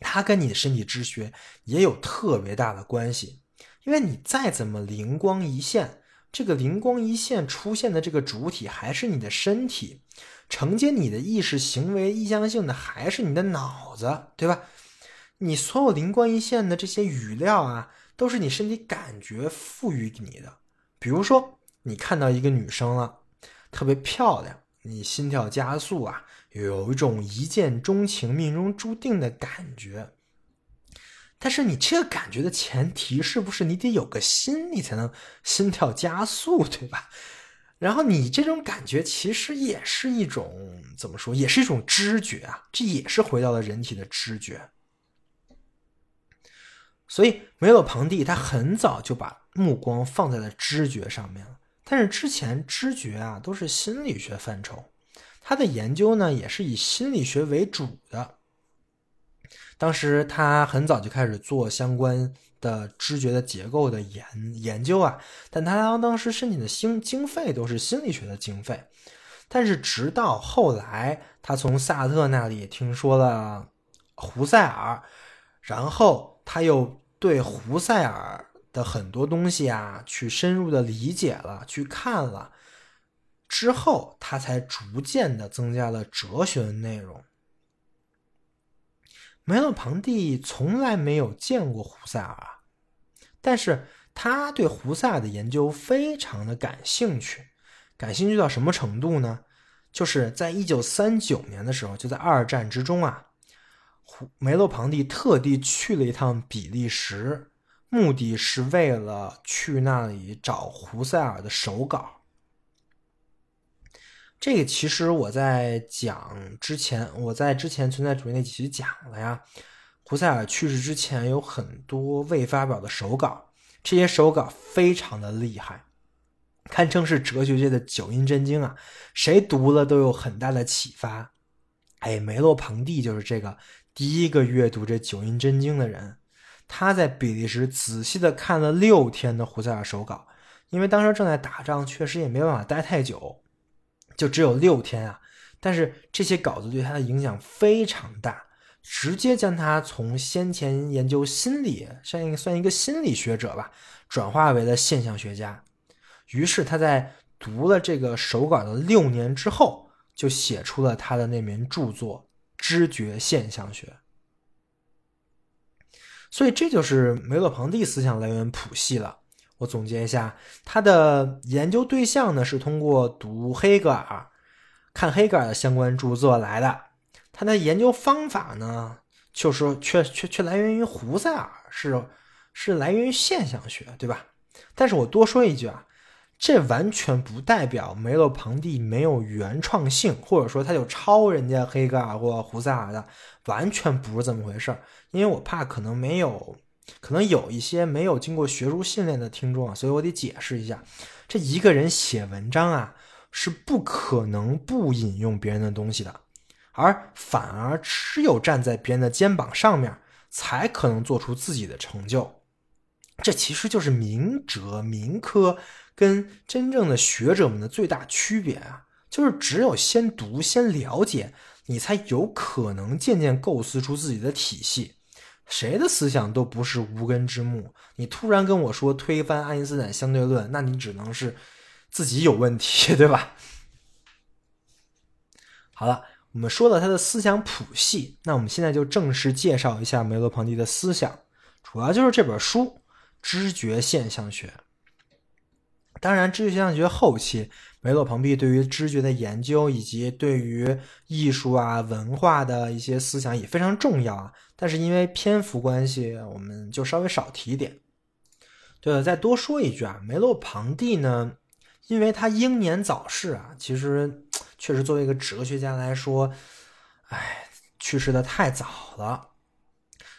它跟你的身体知觉也有特别大的关系。因为你再怎么灵光一现，这个灵光一现出现的这个主体还是你的身体，承接你的意识行为意向性的还是你的脑子，对吧？你所有灵光一现的这些语料啊，都是你身体感觉赋予你的。比如说，你看到一个女生了，特别漂亮，你心跳加速啊，有一种一见钟情、命中注定的感觉。但是你这个感觉的前提是不是你得有个心，你才能心跳加速，对吧？然后你这种感觉其实也是一种怎么说，也是一种知觉啊，这也是回到了人体的知觉。所以梅洛庞蒂他很早就把目光放在了知觉上面了，但是之前知觉啊都是心理学范畴，他的研究呢也是以心理学为主的。当时他很早就开始做相关的知觉的结构的研研究啊，但他当时申请的经经费都是心理学的经费，但是直到后来他从萨特那里听说了胡塞尔，然后。他又对胡塞尔的很多东西啊，去深入的理解了，去看了之后，他才逐渐的增加了哲学的内容。梅洛庞蒂从来没有见过胡塞尔，但是他对胡塞尔的研究非常的感兴趣，感兴趣到什么程度呢？就是在一九三九年的时候，就在二战之中啊。胡梅洛庞蒂特地去了一趟比利时，目的是为了去那里找胡塞尔的手稿。这个其实我在讲之前，我在之前存在主义那几期讲了呀。胡塞尔去世之前有很多未发表的手稿，这些手稿非常的厉害，堪称是哲学界的九阴真经啊，谁读了都有很大的启发。哎，梅洛庞蒂就是这个。第一个阅读这九阴真经的人，他在比利时仔细的看了六天的胡塞尔手稿，因为当时正在打仗，确实也没办法待太久，就只有六天啊。但是这些稿子对他的影响非常大，直接将他从先前研究心理，算一个算一个心理学者吧，转化为了现象学家。于是他在读了这个手稿的六年之后，就写出了他的那篇著作。知觉现象学，所以这就是梅洛庞蒂思想来源谱系了。我总结一下，他的研究对象呢是通过读黑格尔、看黑格尔的相关著作来的。他的研究方法呢，就是却却却来源于胡塞尔，是是来源于现象学，对吧？但是我多说一句啊。这完全不代表梅洛庞蒂没有原创性，或者说他就抄人家黑格尔或胡塞尔的，完全不是这么回事儿。因为我怕可能没有，可能有一些没有经过学术训练的听众啊，所以我得解释一下，这一个人写文章啊，是不可能不引用别人的东西的，而反而只有站在别人的肩膀上面，才可能做出自己的成就。这其实就是明哲民科。跟真正的学者们的最大区别啊，就是只有先读、先了解，你才有可能渐渐构思出自己的体系。谁的思想都不是无根之木。你突然跟我说推翻爱因斯坦相对论，那你只能是自己有问题，对吧？好了，我们说了他的思想谱系，那我们现在就正式介绍一下梅洛庞蒂的思想，主要就是这本书《知觉现象学》。当然，知觉现象学后期，梅洛庞蒂对于知觉的研究以及对于艺术啊、文化的一些思想也非常重要啊。但是因为篇幅关系，我们就稍微少提一点。对了，再多说一句啊，梅洛庞蒂呢，因为他英年早逝啊，其实确实作为一个哲学家来说，哎，去世的太早了。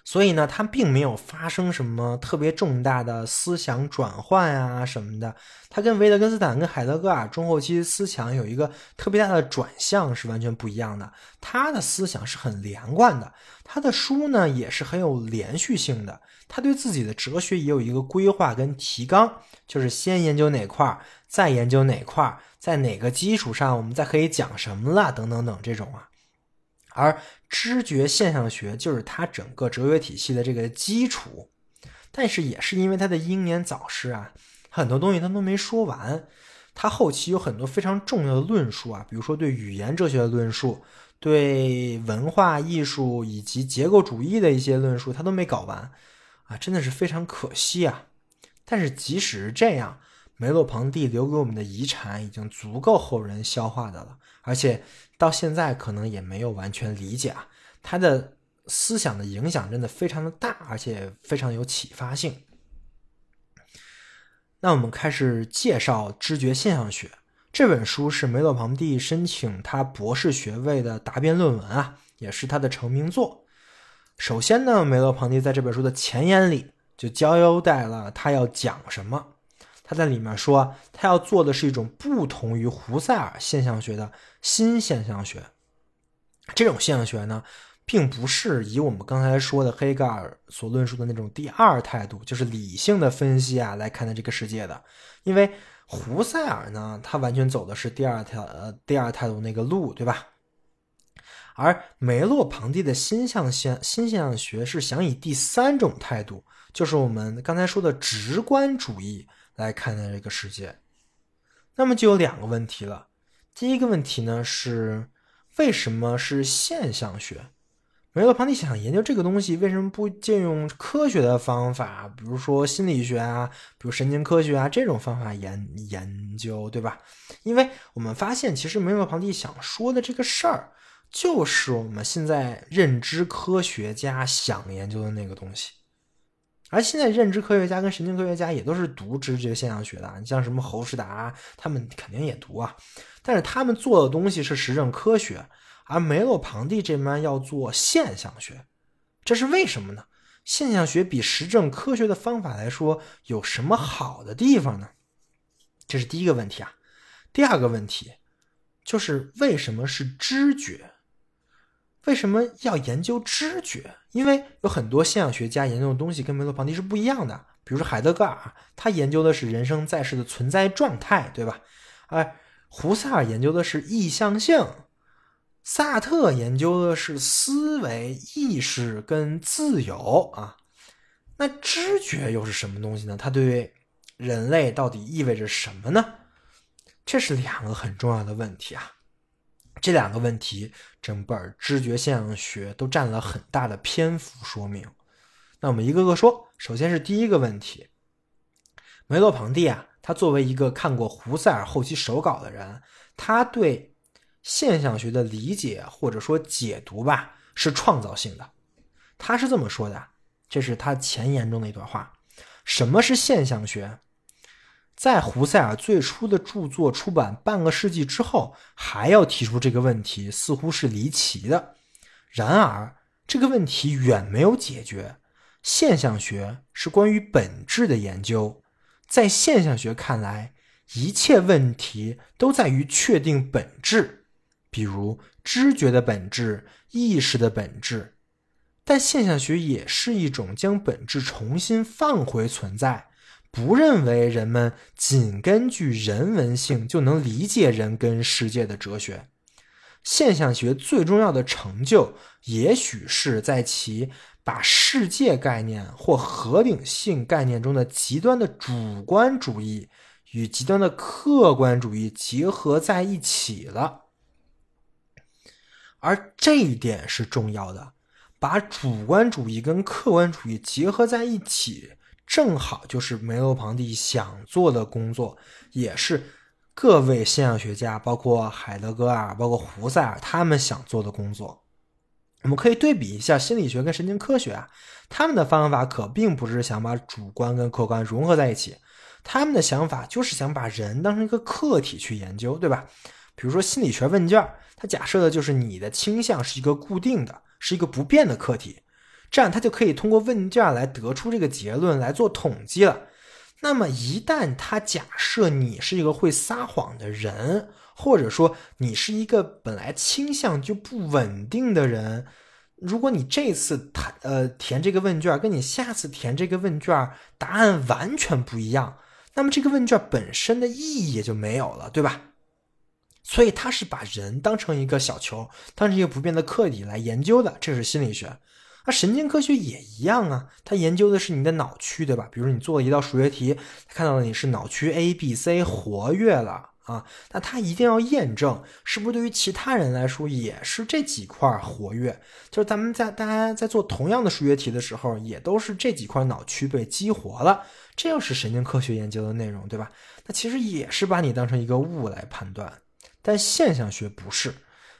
所以呢，他并没有发生什么特别重大的思想转换啊什么的。他跟维特根斯坦、跟海德格尔中后期思想有一个特别大的转向，是完全不一样的。他的思想是很连贯的，他的书呢也是很有连续性的。他对自己的哲学也有一个规划跟提纲，就是先研究哪块儿再研究哪块儿在哪个基础上我们再可以讲什么了，等等等这种啊。而知觉现象学就是他整个哲学体系的这个基础，但是也是因为他的英年早逝啊，很多东西他都没说完。他后期有很多非常重要的论述啊，比如说对语言哲学的论述，对文化艺术以及结构主义的一些论述，他都没搞完啊，真的是非常可惜啊。但是即使是这样，梅洛庞蒂留给我们的遗产已经足够后人消化的了，而且。到现在可能也没有完全理解啊，他的思想的影响真的非常的大，而且非常有启发性。那我们开始介绍知觉现象学这本书，是梅洛庞蒂申请他博士学位的答辩论文啊，也是他的成名作。首先呢，梅洛庞蒂在这本书的前言里就交代了他要讲什么。他在里面说，他要做的是一种不同于胡塞尔现象学的新现象学。这种现象学呢，并不是以我们刚才说的黑格尔所论述的那种第二态度，就是理性的分析啊来看待这个世界的。因为胡塞尔呢，他完全走的是第二条呃第二态度那个路，对吧？而梅洛庞蒂的新象现新现象学是想以第三种态度，就是我们刚才说的直观主义。来看待这个世界，那么就有两个问题了。第一个问题呢是，为什么是现象学？梅洛庞蒂想研究这个东西，为什么不借用科学的方法，比如说心理学啊，比如神经科学啊这种方法研研究，对吧？因为我们发现，其实梅洛庞蒂想说的这个事儿，就是我们现在认知科学家想研究的那个东西。而现在，认知科学家跟神经科学家也都是读知觉现象学的。你像什么侯世达，他们肯定也读啊。但是他们做的东西是实证科学，而梅洛庞蒂这边要做现象学，这是为什么呢？现象学比实证科学的方法来说有什么好的地方呢？这是第一个问题啊。第二个问题就是为什么是知觉？为什么要研究知觉？因为有很多现象学家研究的东西跟梅洛庞蒂是不一样的。比如说海德格尔，他研究的是人生在世的存在状态，对吧？哎，胡塞尔研究的是意向性，萨特研究的是思维、意识跟自由啊。那知觉又是什么东西呢？它对人类到底意味着什么呢？这是两个很重要的问题啊。这两个问题，整本知觉现象学都占了很大的篇幅说明。那我们一个个说。首先是第一个问题，梅洛庞蒂啊，他作为一个看过胡塞尔后期手稿的人，他对现象学的理解或者说解读吧，是创造性的。他是这么说的，这是他前言中的一段话：什么是现象学？在胡塞尔最初的著作出版半个世纪之后，还要提出这个问题，似乎是离奇的。然而，这个问题远没有解决。现象学是关于本质的研究，在现象学看来，一切问题都在于确定本质，比如知觉的本质、意识的本质。但现象学也是一种将本质重新放回存在。不认为人们仅根据人文性就能理解人跟世界的哲学。现象学最重要的成就，也许是在其把世界概念或合理性概念中的极端的主观主义与极端的客观主义结合在一起了。而这一点是重要的，把主观主义跟客观主义结合在一起。正好就是梅洛庞蒂想做的工作，也是各位现象学家，包括海德格尔、包括胡塞尔他们想做的工作。我们可以对比一下心理学跟神经科学啊，他们的方法可并不是想把主观跟客观融合在一起，他们的想法就是想把人当成一个客体去研究，对吧？比如说心理学问卷，它假设的就是你的倾向是一个固定的，是一个不变的客体。这样他就可以通过问卷来得出这个结论来做统计了。那么一旦他假设你是一个会撒谎的人，或者说你是一个本来倾向就不稳定的人，如果你这次他呃填这个问卷跟你下次填这个问卷答案完全不一样，那么这个问卷本身的意义也就没有了，对吧？所以他是把人当成一个小球，当成一个不变的客体来研究的，这是心理学。那神经科学也一样啊，它研究的是你的脑区，对吧？比如你做了一道数学题，看到了你是脑区 A、B、C 活跃了啊，那他一定要验证是不是对于其他人来说也是这几块活跃，就是咱们在大家在做同样的数学题的时候，也都是这几块脑区被激活了，这又是神经科学研究的内容，对吧？那其实也是把你当成一个物来判断。但现象学不是，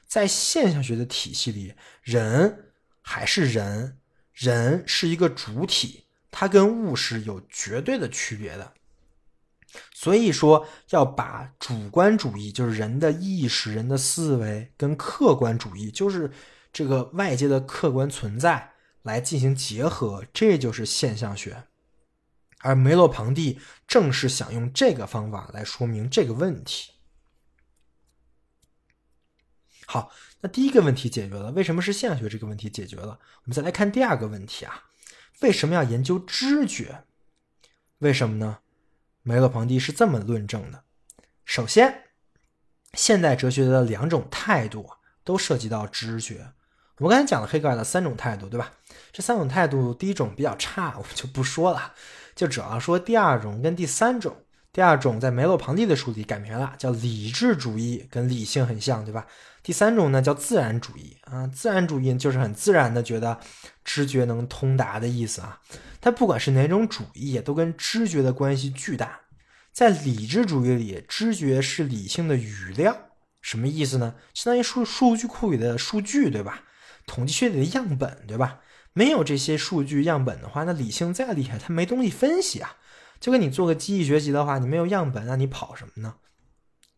在现象学的体系里，人还是人，人是一个主体，它跟物是有绝对的区别的。所以说，要把主观主义，就是人的意识、人的思维，跟客观主义，就是这个外界的客观存在，来进行结合，这就是现象学。而梅洛庞蒂正是想用这个方法来说明这个问题。好，那第一个问题解决了，为什么是现象学这个问题解决了？我们再来看第二个问题啊，为什么要研究知觉？为什么呢？梅洛庞蒂是这么论证的：首先，现代哲学的两种态度都涉及到知觉。我们刚才讲了黑格尔的三种态度，对吧？这三种态度，第一种比较差，我们就不说了，就主要说第二种跟第三种。第二种在梅洛庞蒂的书里改名了，叫理智主义，跟理性很像，对吧？第三种呢叫自然主义啊，自然主义就是很自然的觉得知觉能通达的意思啊。它不管是哪种主义，都跟知觉的关系巨大。在理智主义里，知觉是理性的语料，什么意思呢？相当于数数据库里的数据，对吧？统计学里的样本，对吧？没有这些数据样本的话，那理性再厉害，它没东西分析啊。就跟你做个机器学习的话，你没有样本，那你跑什么呢？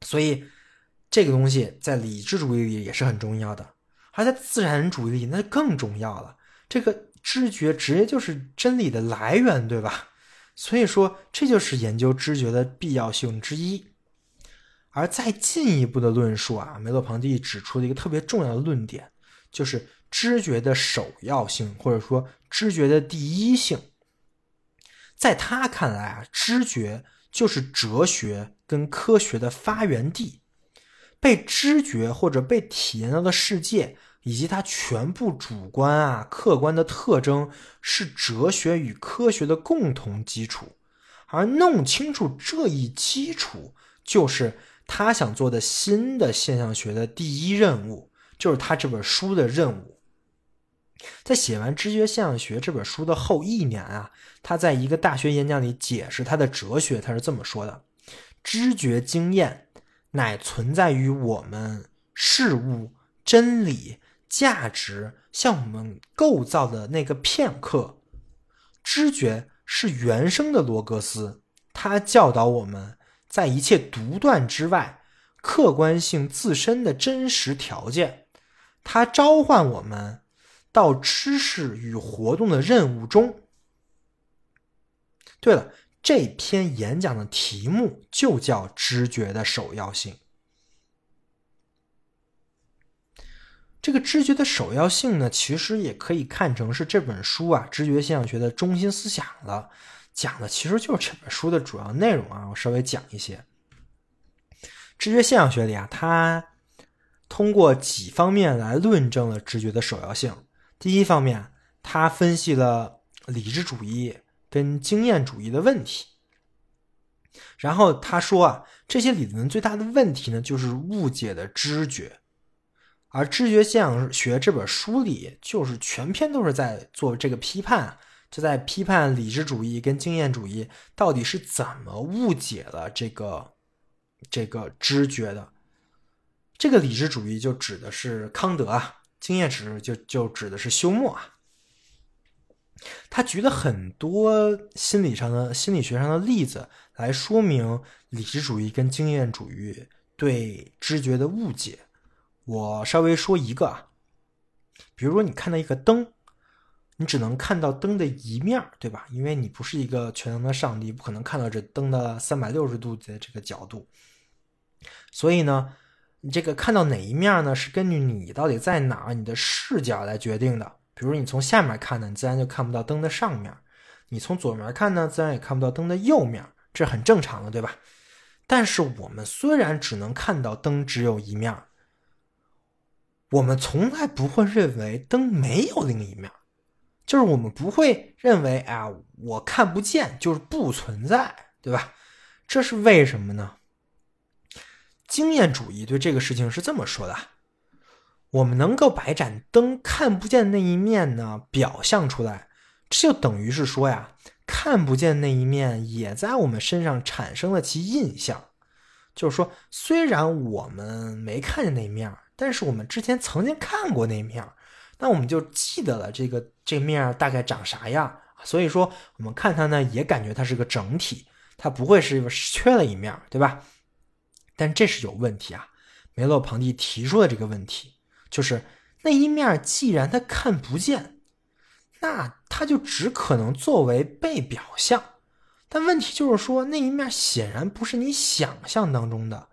所以这个东西在理智主义里也是很重要的，而在自然主义里那更重要了。这个知觉直接就是真理的来源，对吧？所以说这就是研究知觉的必要性之一。而再进一步的论述啊，梅洛庞蒂指出了一个特别重要的论点，就是知觉的首要性，或者说知觉的第一性。在他看来啊，知觉就是哲学跟科学的发源地，被知觉或者被体验到的世界以及它全部主观啊、客观的特征，是哲学与科学的共同基础。而弄清楚这一基础，就是他想做的新的现象学的第一任务，就是他这本书的任务。在写完《知觉现象学》这本书的后一年啊，他在一个大学演讲里解释他的哲学，他是这么说的：“知觉经验乃存在于我们事物、真理、价值向我们构造的那个片刻。知觉是原生的罗格斯，他教导我们在一切独断之外，客观性自身的真实条件。他召唤我们。”到知识与活动的任务中。对了，这篇演讲的题目就叫“知觉的首要性”。这个知觉的首要性呢，其实也可以看成是这本书啊，知觉现象学的中心思想了。讲的其实就是这本书的主要内容啊。我稍微讲一些。知觉现象学里啊，它通过几方面来论证了知觉的首要性。第一方面，它分析了理智主义跟经验主义的问题。然后他说啊，这些理论最大的问题呢，就是误解的知觉。而《知觉现象学》这本书里，就是全篇都是在做这个批判，就在批判理智主义跟经验主义到底是怎么误解了这个这个知觉的。这个理智主义就指的是康德啊。经验值就就指的是休谟啊，他举了很多心理上的、心理学上的例子来说明理智主义跟经验主义对知觉的误解。我稍微说一个啊，比如说你看到一个灯，你只能看到灯的一面，对吧？因为你不是一个全能的上帝，不可能看到这灯的三百六十度的这个角度。所以呢，你这个看到哪一面呢？是根据你到底在哪，你的视角来决定的。比如你从下面看呢，你自然就看不到灯的上面；你从左面看呢，自然也看不到灯的右面，这很正常的，对吧？但是我们虽然只能看到灯只有一面，我们从来不会认为灯没有另一面，就是我们不会认为啊，我看不见就是不存在，对吧？这是为什么呢？经验主义对这个事情是这么说的：我们能够把一盏灯看不见那一面呢表象出来，这就等于是说呀，看不见那一面也在我们身上产生了其印象。就是说，虽然我们没看见那一面，但是我们之前曾经看过那面，那我们就记得了这个这面大概长啥样。所以说，我们看它呢，也感觉它是个整体，它不会是缺了一面，对吧？但这是有问题啊！梅洛庞蒂提出了这个问题，就是那一面既然他看不见，那他就只可能作为被表象。但问题就是说，那一面显然不是你想象当中的，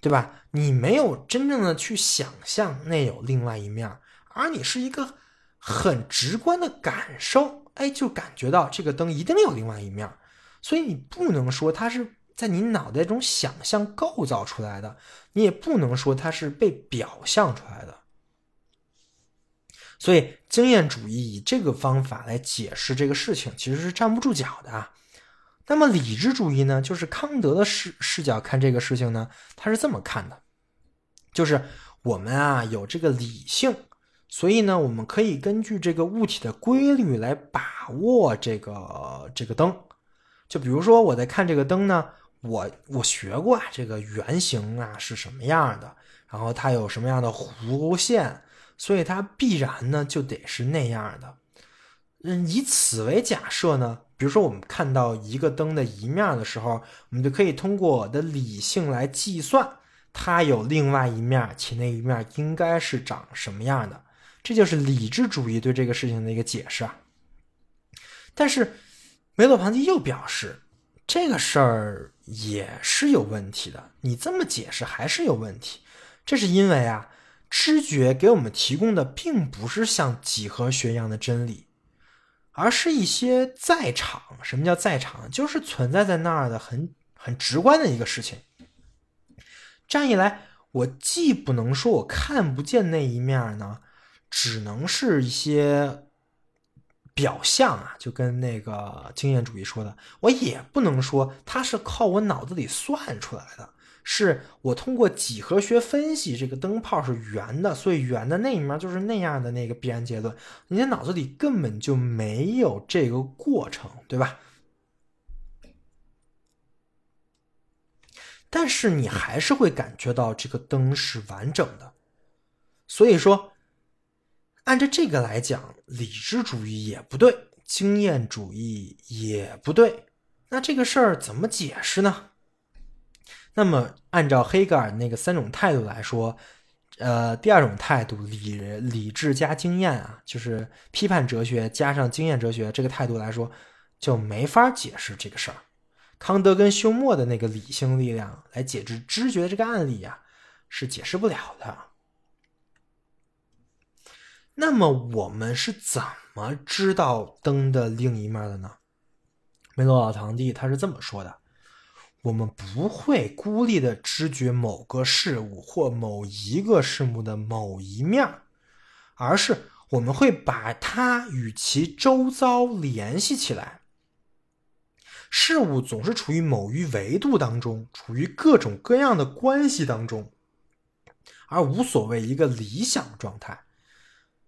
对吧？你没有真正的去想象那有另外一面，而你是一个很直观的感受，哎，就感觉到这个灯一定有另外一面，所以你不能说它是。在你脑袋中想象构造出来的，你也不能说它是被表象出来的。所以，经验主义以这个方法来解释这个事情，其实是站不住脚的啊。那么，理智主义呢？就是康德的视视角看这个事情呢，他是这么看的：就是我们啊有这个理性，所以呢，我们可以根据这个物体的规律来把握这个这个灯。就比如说，我在看这个灯呢。我我学过啊，这个圆形啊是什么样的，然后它有什么样的弧线，所以它必然呢就得是那样的。嗯，以此为假设呢，比如说我们看到一个灯的一面的时候，我们就可以通过我的理性来计算它有另外一面，且那一面应该是长什么样的。这就是理智主义对这个事情的一个解释啊。但是梅洛庞蒂又表示。这个事儿也是有问题的，你这么解释还是有问题。这是因为啊，知觉给我们提供的并不是像几何学一样的真理，而是一些在场。什么叫在场？就是存在在那儿的很很直观的一个事情。这样一来，我既不能说我看不见那一面呢，只能是一些。表象啊，就跟那个经验主义说的，我也不能说它是靠我脑子里算出来的，是我通过几何学分析这个灯泡是圆的，所以圆的那一面就是那样的那个必然结论。你的脑子里根本就没有这个过程，对吧？但是你还是会感觉到这个灯是完整的，所以说。按照这个来讲，理智主义也不对，经验主义也不对，那这个事儿怎么解释呢？那么，按照黑格尔那个三种态度来说，呃，第二种态度理理智加经验啊，就是批判哲学加上经验哲学这个态度来说，就没法解释这个事儿。康德跟休谟的那个理性力量来解释知觉这个案例呀，是解释不了的。那么我们是怎么知道灯的另一面的呢？梅洛老堂弟他是这么说的：我们不会孤立的知觉某个事物或某一个事物的某一面，而是我们会把它与其周遭联系起来。事物总是处于某一维度当中，处于各种各样的关系当中，而无所谓一个理想状态。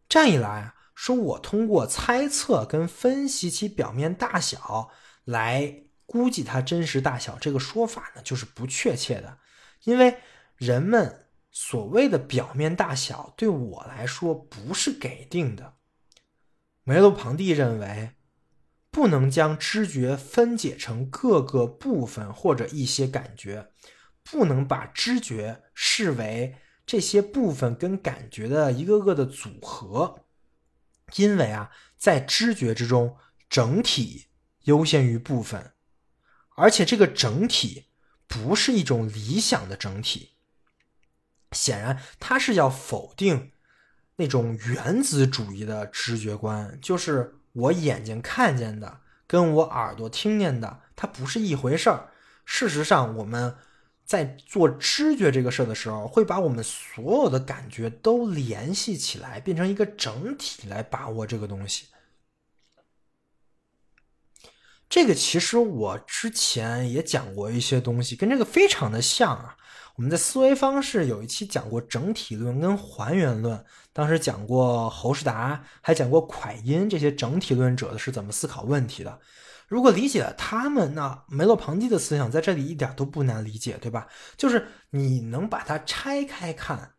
这样一来，说我通过猜测跟分析其表面大小来估计它真实大小，这个说法呢就是不确切的，因为人们所谓的表面大小对我来说不是给定的。梅洛庞蒂认为，不能将知觉分解成各个部分或者一些感觉，不能把知觉视为。这些部分跟感觉的一个个的组合，因为啊，在知觉之中，整体优先于部分，而且这个整体不是一种理想的整体。显然，他是要否定那种原子主义的知觉观，就是我眼睛看见的跟我耳朵听见的，它不是一回事儿。事实上，我们。在做知觉这个事儿的时候，会把我们所有的感觉都联系起来，变成一个整体来把握这个东西。这个其实我之前也讲过一些东西，跟这个非常的像啊。我们在思维方式有一期讲过整体论跟还原论，当时讲过侯世达，还讲过蒯因这些整体论者的是怎么思考问题的。如果理解了他们，那梅洛庞蒂的思想在这里一点都不难理解，对吧？就是你能把它拆开看，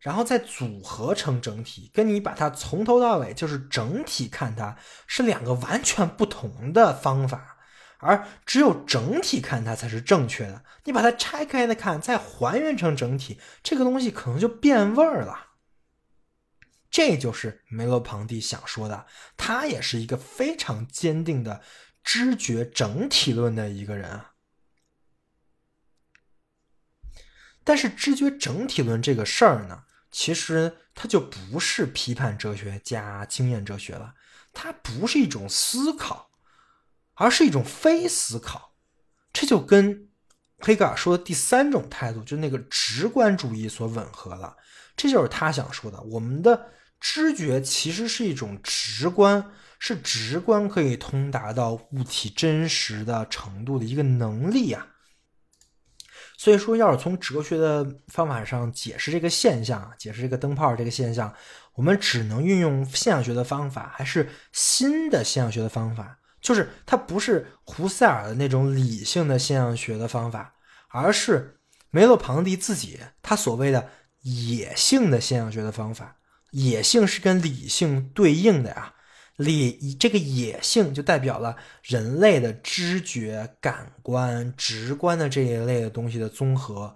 然后再组合成整体，跟你把它从头到尾就是整体看它是两个完全不同的方法，而只有整体看它才是正确的。你把它拆开的看，再还原成整体，这个东西可能就变味儿了。这就是梅洛庞蒂想说的，他也是一个非常坚定的。知觉整体论的一个人啊，但是知觉整体论这个事儿呢，其实它就不是批判哲学加经验哲学了，它不是一种思考，而是一种非思考。这就跟黑格尔说的第三种态度，就那个直观主义所吻合了。这就是他想说的，我们的知觉其实是一种直观。是直观可以通达到物体真实的程度的一个能力啊。所以说，要是从哲学的方法上解释这个现象，解释这个灯泡这个现象，我们只能运用现象学的方法，还是新的现象学的方法，就是它不是胡塞尔的那种理性的现象学的方法，而是梅洛庞蒂自己他所谓的野性的现象学的方法。野性是跟理性对应的呀。理这个野性就代表了人类的知觉、感官、直观的这一类的东西的综合。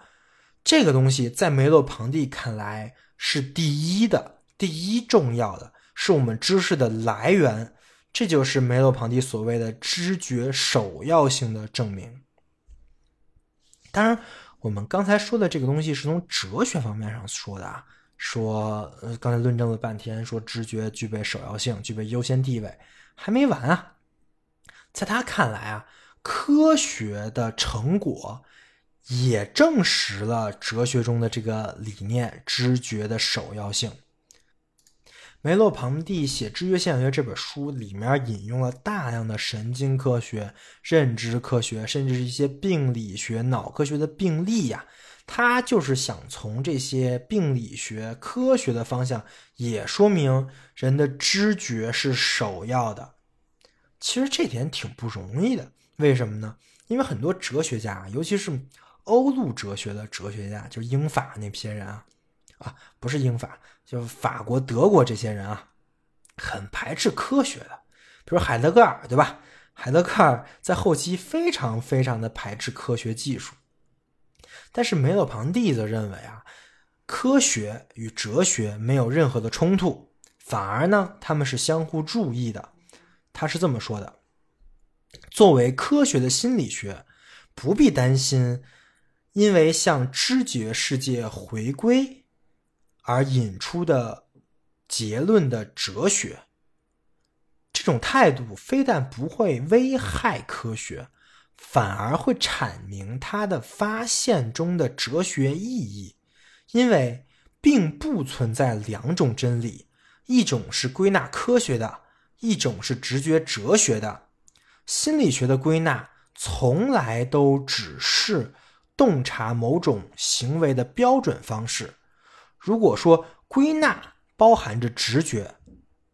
这个东西在梅洛庞蒂看来是第一的、第一重要的，是我们知识的来源。这就是梅洛庞蒂所谓的知觉首要性的证明。当然，我们刚才说的这个东西是从哲学方面上说的啊。说，刚才论证了半天，说知觉具备首要性，具备优先地位，还没完啊！在他看来啊，科学的成果也证实了哲学中的这个理念——知觉的首要性。梅洛庞蒂写《知觉现象学》这本书里面引用了大量的神经科学、认知科学，甚至是一些病理学、脑科学的病例呀。他就是想从这些病理学科学的方向，也说明人的知觉是首要的。其实这点挺不容易的，为什么呢？因为很多哲学家，尤其是欧陆哲学的哲学家，就是英法那批人啊，啊，不是英法，就是法国、德国这些人啊，很排斥科学的。比如海德格尔，对吧？海德格尔在后期非常非常的排斥科学技术。但是梅洛庞蒂则认为啊，科学与哲学没有任何的冲突，反而呢，他们是相互注意的。他是这么说的：作为科学的心理学，不必担心因为向知觉世界回归而引出的结论的哲学。这种态度非但不会危害科学。反而会阐明他的发现中的哲学意义，因为并不存在两种真理，一种是归纳科学的，一种是直觉哲学的。心理学的归纳从来都只是洞察某种行为的标准方式。如果说归纳包含着直觉，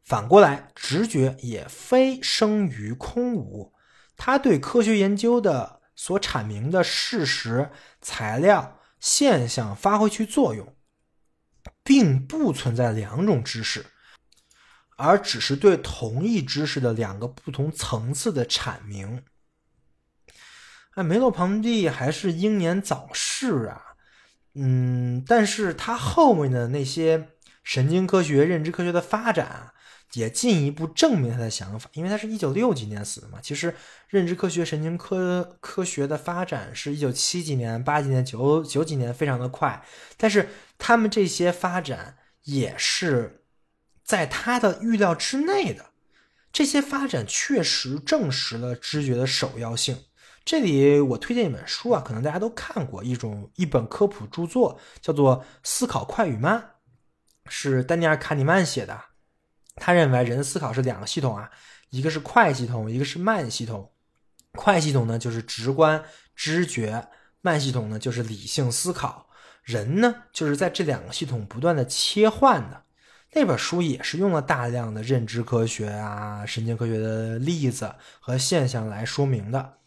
反过来，直觉也非生于空无。他对科学研究的所阐明的事实、材料、现象发挥去作用，并不存在两种知识，而只是对同一知识的两个不同层次的阐明。哎，梅洛庞蒂还是英年早逝啊，嗯，但是他后面的那些神经科学、认知科学的发展，也进一步证明他的想法，因为他是一九六几年死的嘛。其实认知科学、神经科科学的发展是一九七几年、八几年、九九几年，非常的快。但是他们这些发展也是在他的预料之内的。这些发展确实证实了知觉的首要性。这里我推荐一本书啊，可能大家都看过一种一本科普著作，叫做《思考快与慢》，是丹尼尔·卡尼曼写的。他认为人的思考是两个系统啊，一个是快系统，一个是慢系统。快系统呢就是直观知觉，慢系统呢就是理性思考。人呢就是在这两个系统不断的切换的。那本书也是用了大量的认知科学啊、神经科学的例子和现象来说明的。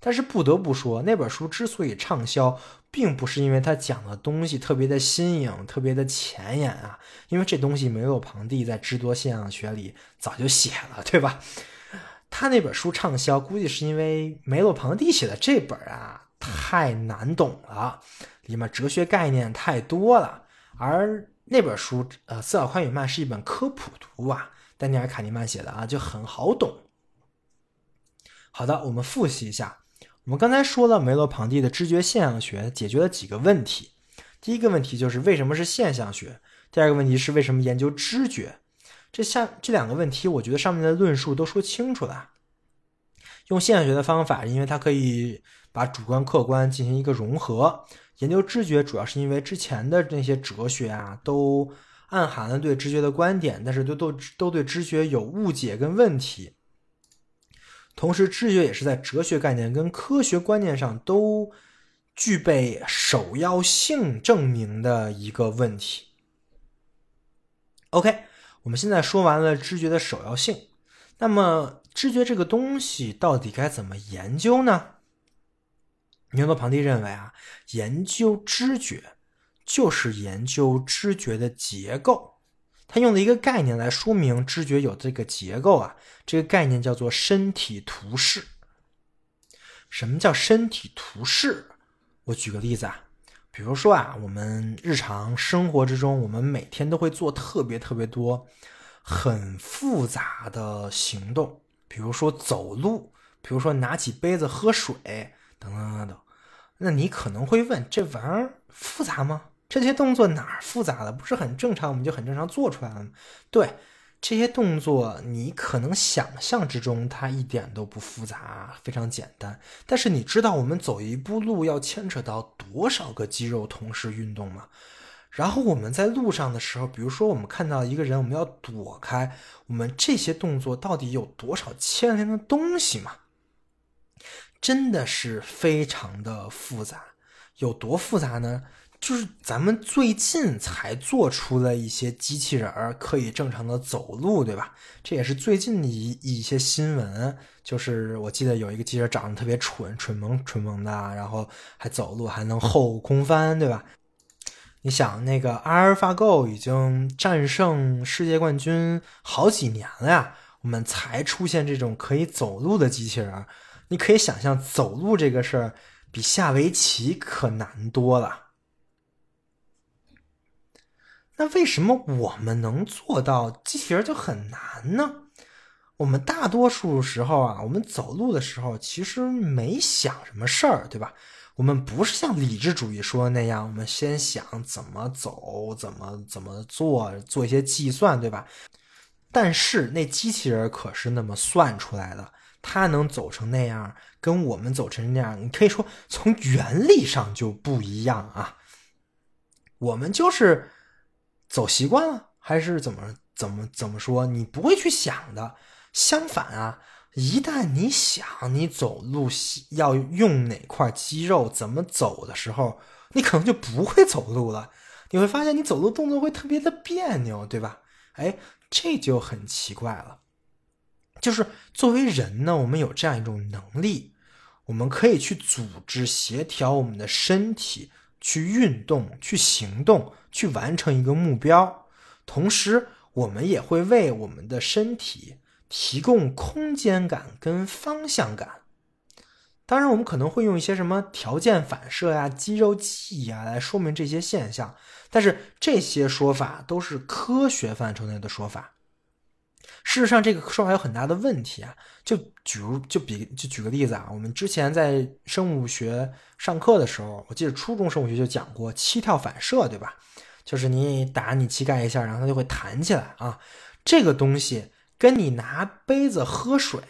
但是不得不说，那本书之所以畅销。并不是因为他讲的东西特别的新颖、特别的前沿啊，因为这东西梅洛庞蒂在《知多现象学》里早就写了，对吧？他那本书畅销，估计是因为梅洛庞蒂写的这本啊太难懂了，里面哲学概念太多了，而那本书呃《思考快与慢》是一本科普读啊，丹尼尔·卡尼曼写的啊，就很好懂。好的，我们复习一下。我们刚才说了梅洛庞蒂的知觉现象学解决了几个问题。第一个问题就是为什么是现象学？第二个问题是为什么研究知觉？这下这两个问题，我觉得上面的论述都说清楚了。用现象学的方法，因为它可以把主观客观进行一个融合。研究知觉，主要是因为之前的那些哲学啊，都暗含了对知觉的观点，但是都都都对知觉有误解跟问题。同时，知觉也是在哲学概念跟科学观念上都具备首要性证明的一个问题。OK，我们现在说完了知觉的首要性，那么知觉这个东西到底该怎么研究呢？牛顿庞蒂认为啊，研究知觉就是研究知觉的结构。他用了一个概念来说明知觉有这个结构啊，这个概念叫做身体图式。什么叫身体图式？我举个例子啊，比如说啊，我们日常生活之中，我们每天都会做特别特别多很复杂的行动，比如说走路，比如说拿起杯子喝水，等等等等。那你可能会问，这玩意儿复杂吗？这些动作哪儿复杂了？不是很正常，我们就很正常做出来了吗？对，这些动作你可能想象之中它一点都不复杂，非常简单。但是你知道我们走一步路要牵扯到多少个肌肉同时运动吗？然后我们在路上的时候，比如说我们看到一个人，我们要躲开，我们这些动作到底有多少牵连的东西吗？真的是非常的复杂，有多复杂呢？就是咱们最近才做出了一些机器人儿可以正常的走路，对吧？这也是最近的一一些新闻。就是我记得有一个机器人长得特别蠢，蠢萌蠢萌的，然后还走路，还能后空翻，对吧？你想，那个阿尔法狗已经战胜世界冠军好几年了呀，我们才出现这种可以走路的机器人。你可以想象，走路这个事儿比下围棋可难多了。那为什么我们能做到，机器人就很难呢？我们大多数时候啊，我们走路的时候其实没想什么事儿，对吧？我们不是像理智主义说的那样，我们先想怎么走，怎么怎么做，做一些计算，对吧？但是那机器人可是那么算出来的，它能走成那样，跟我们走成那样，你可以说从原理上就不一样啊。我们就是。走习惯了，还是怎么怎么怎么说？你不会去想的。相反啊，一旦你想你走路要用哪块肌肉，怎么走的时候，你可能就不会走路了。你会发现你走路动作会特别的别扭，对吧？哎，这就很奇怪了。就是作为人呢，我们有这样一种能力，我们可以去组织协调我们的身体。去运动，去行动，去完成一个目标，同时我们也会为我们的身体提供空间感跟方向感。当然，我们可能会用一些什么条件反射呀、肌肉记忆啊来说明这些现象，但是这些说法都是科学范畴内的说法。事实上，这个说法有很大的问题啊。就举如就比就举个例子啊，我们之前在生物学上课的时候，我记得初中生物学就讲过膝跳反射，对吧？就是你打你膝盖一下，然后它就会弹起来啊。这个东西跟你拿杯子喝水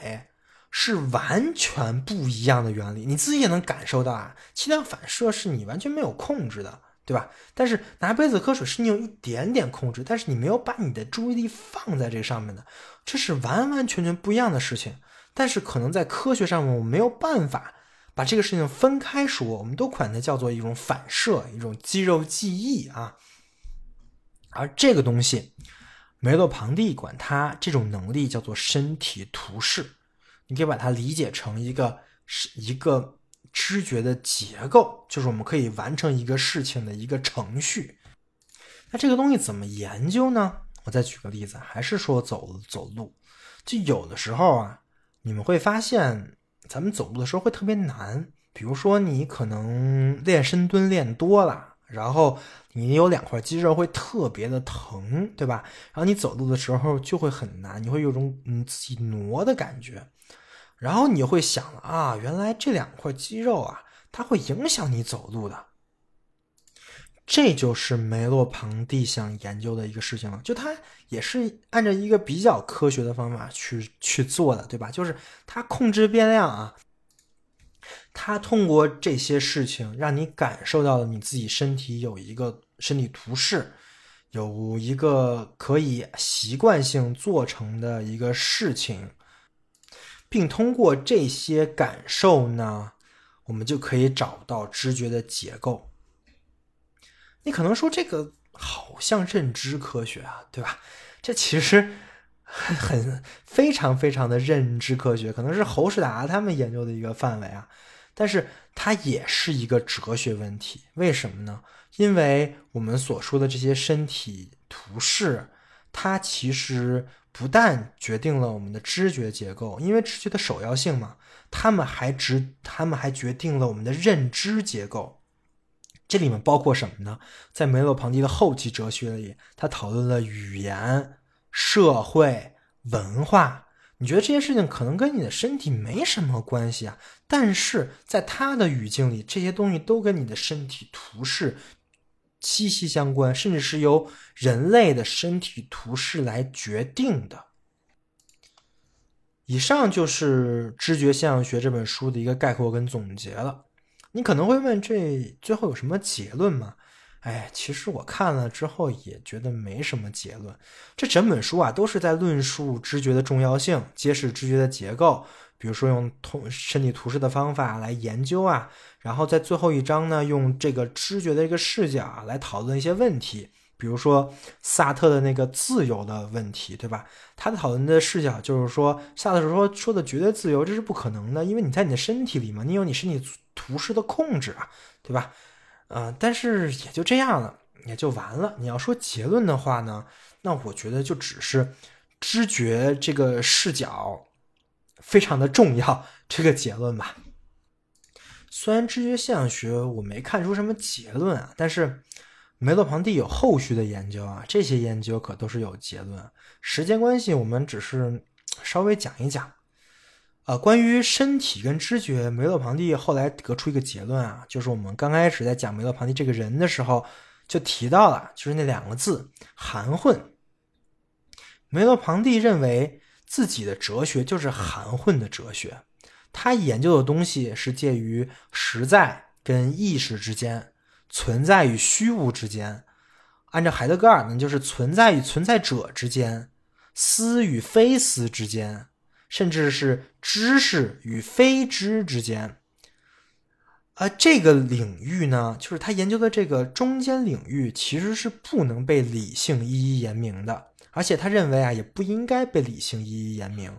是完全不一样的原理，你自己也能感受到啊。膝跳反射是你完全没有控制的。对吧？但是拿杯子喝水是你有一点点控制，但是你没有把你的注意力放在这上面的，这是完完全全不一样的事情。但是可能在科学上面，我们没有办法把这个事情分开说，我们都管它叫做一种反射，一种肌肉记忆啊。而这个东西，梅洛庞蒂管它这种能力叫做身体图示，你可以把它理解成一个是一个。知觉的结构就是我们可以完成一个事情的一个程序。那这个东西怎么研究呢？我再举个例子，还是说走走路。就有的时候啊，你们会发现咱们走路的时候会特别难。比如说你可能练深蹲练多了，然后你有两块肌肉会特别的疼，对吧？然后你走路的时候就会很难，你会有种嗯自己挪的感觉。然后你会想啊，原来这两块肌肉啊，它会影响你走路的。这就是梅洛庞蒂想研究的一个事情了。就他也是按照一个比较科学的方法去去做的，对吧？就是他控制变量啊，他通过这些事情让你感受到了你自己身体有一个身体图示，有一个可以习惯性做成的一个事情。并通过这些感受呢，我们就可以找到知觉的结构。你可能说这个好像认知科学啊，对吧？这其实很非常非常的认知科学，可能是侯世达他们研究的一个范围啊。但是它也是一个哲学问题，为什么呢？因为我们所说的这些身体图示，它其实。不但决定了我们的知觉结构，因为知觉的首要性嘛，他们还直，他们还决定了我们的认知结构。这里面包括什么呢？在梅洛庞蒂的后期哲学里，他讨论了语言、社会、文化。你觉得这些事情可能跟你的身体没什么关系啊？但是在他的语境里，这些东西都跟你的身体图示。息息相关，甚至是由人类的身体图示来决定的。以上就是《知觉现象学》这本书的一个概括跟总结了。你可能会问，这最后有什么结论吗？哎，其实我看了之后也觉得没什么结论。这整本书啊，都是在论述知觉的重要性，揭示知觉的结构。比如说用通身体图示的方法来研究啊，然后在最后一章呢，用这个知觉的一个视角啊来讨论一些问题，比如说萨特的那个自由的问题，对吧？他的讨论的视角就是说，萨特说说的绝对自由这是不可能的，因为你在你的身体里嘛，你有你身体图示的控制啊，对吧？嗯，但是也就这样了，也就完了。你要说结论的话呢，那我觉得就只是知觉这个视角。非常的重要，这个结论吧。虽然知觉现象学我没看出什么结论啊，但是梅洛庞蒂有后续的研究啊，这些研究可都是有结论。时间关系，我们只是稍微讲一讲。呃，关于身体跟知觉，梅洛庞蒂后来得出一个结论啊，就是我们刚开始在讲梅洛庞蒂这个人的时候就提到了，就是那两个字含混。梅洛庞蒂认为。自己的哲学就是含混的哲学，他研究的东西是介于实在跟意识之间，存在与虚无之间。按照海德格尔呢，就是存在与存在者之间，思与非思之间，甚至是知识与非知之间。而这个领域呢，就是他研究的这个中间领域，其实是不能被理性一一言明的。而且他认为啊，也不应该被理性一一言明，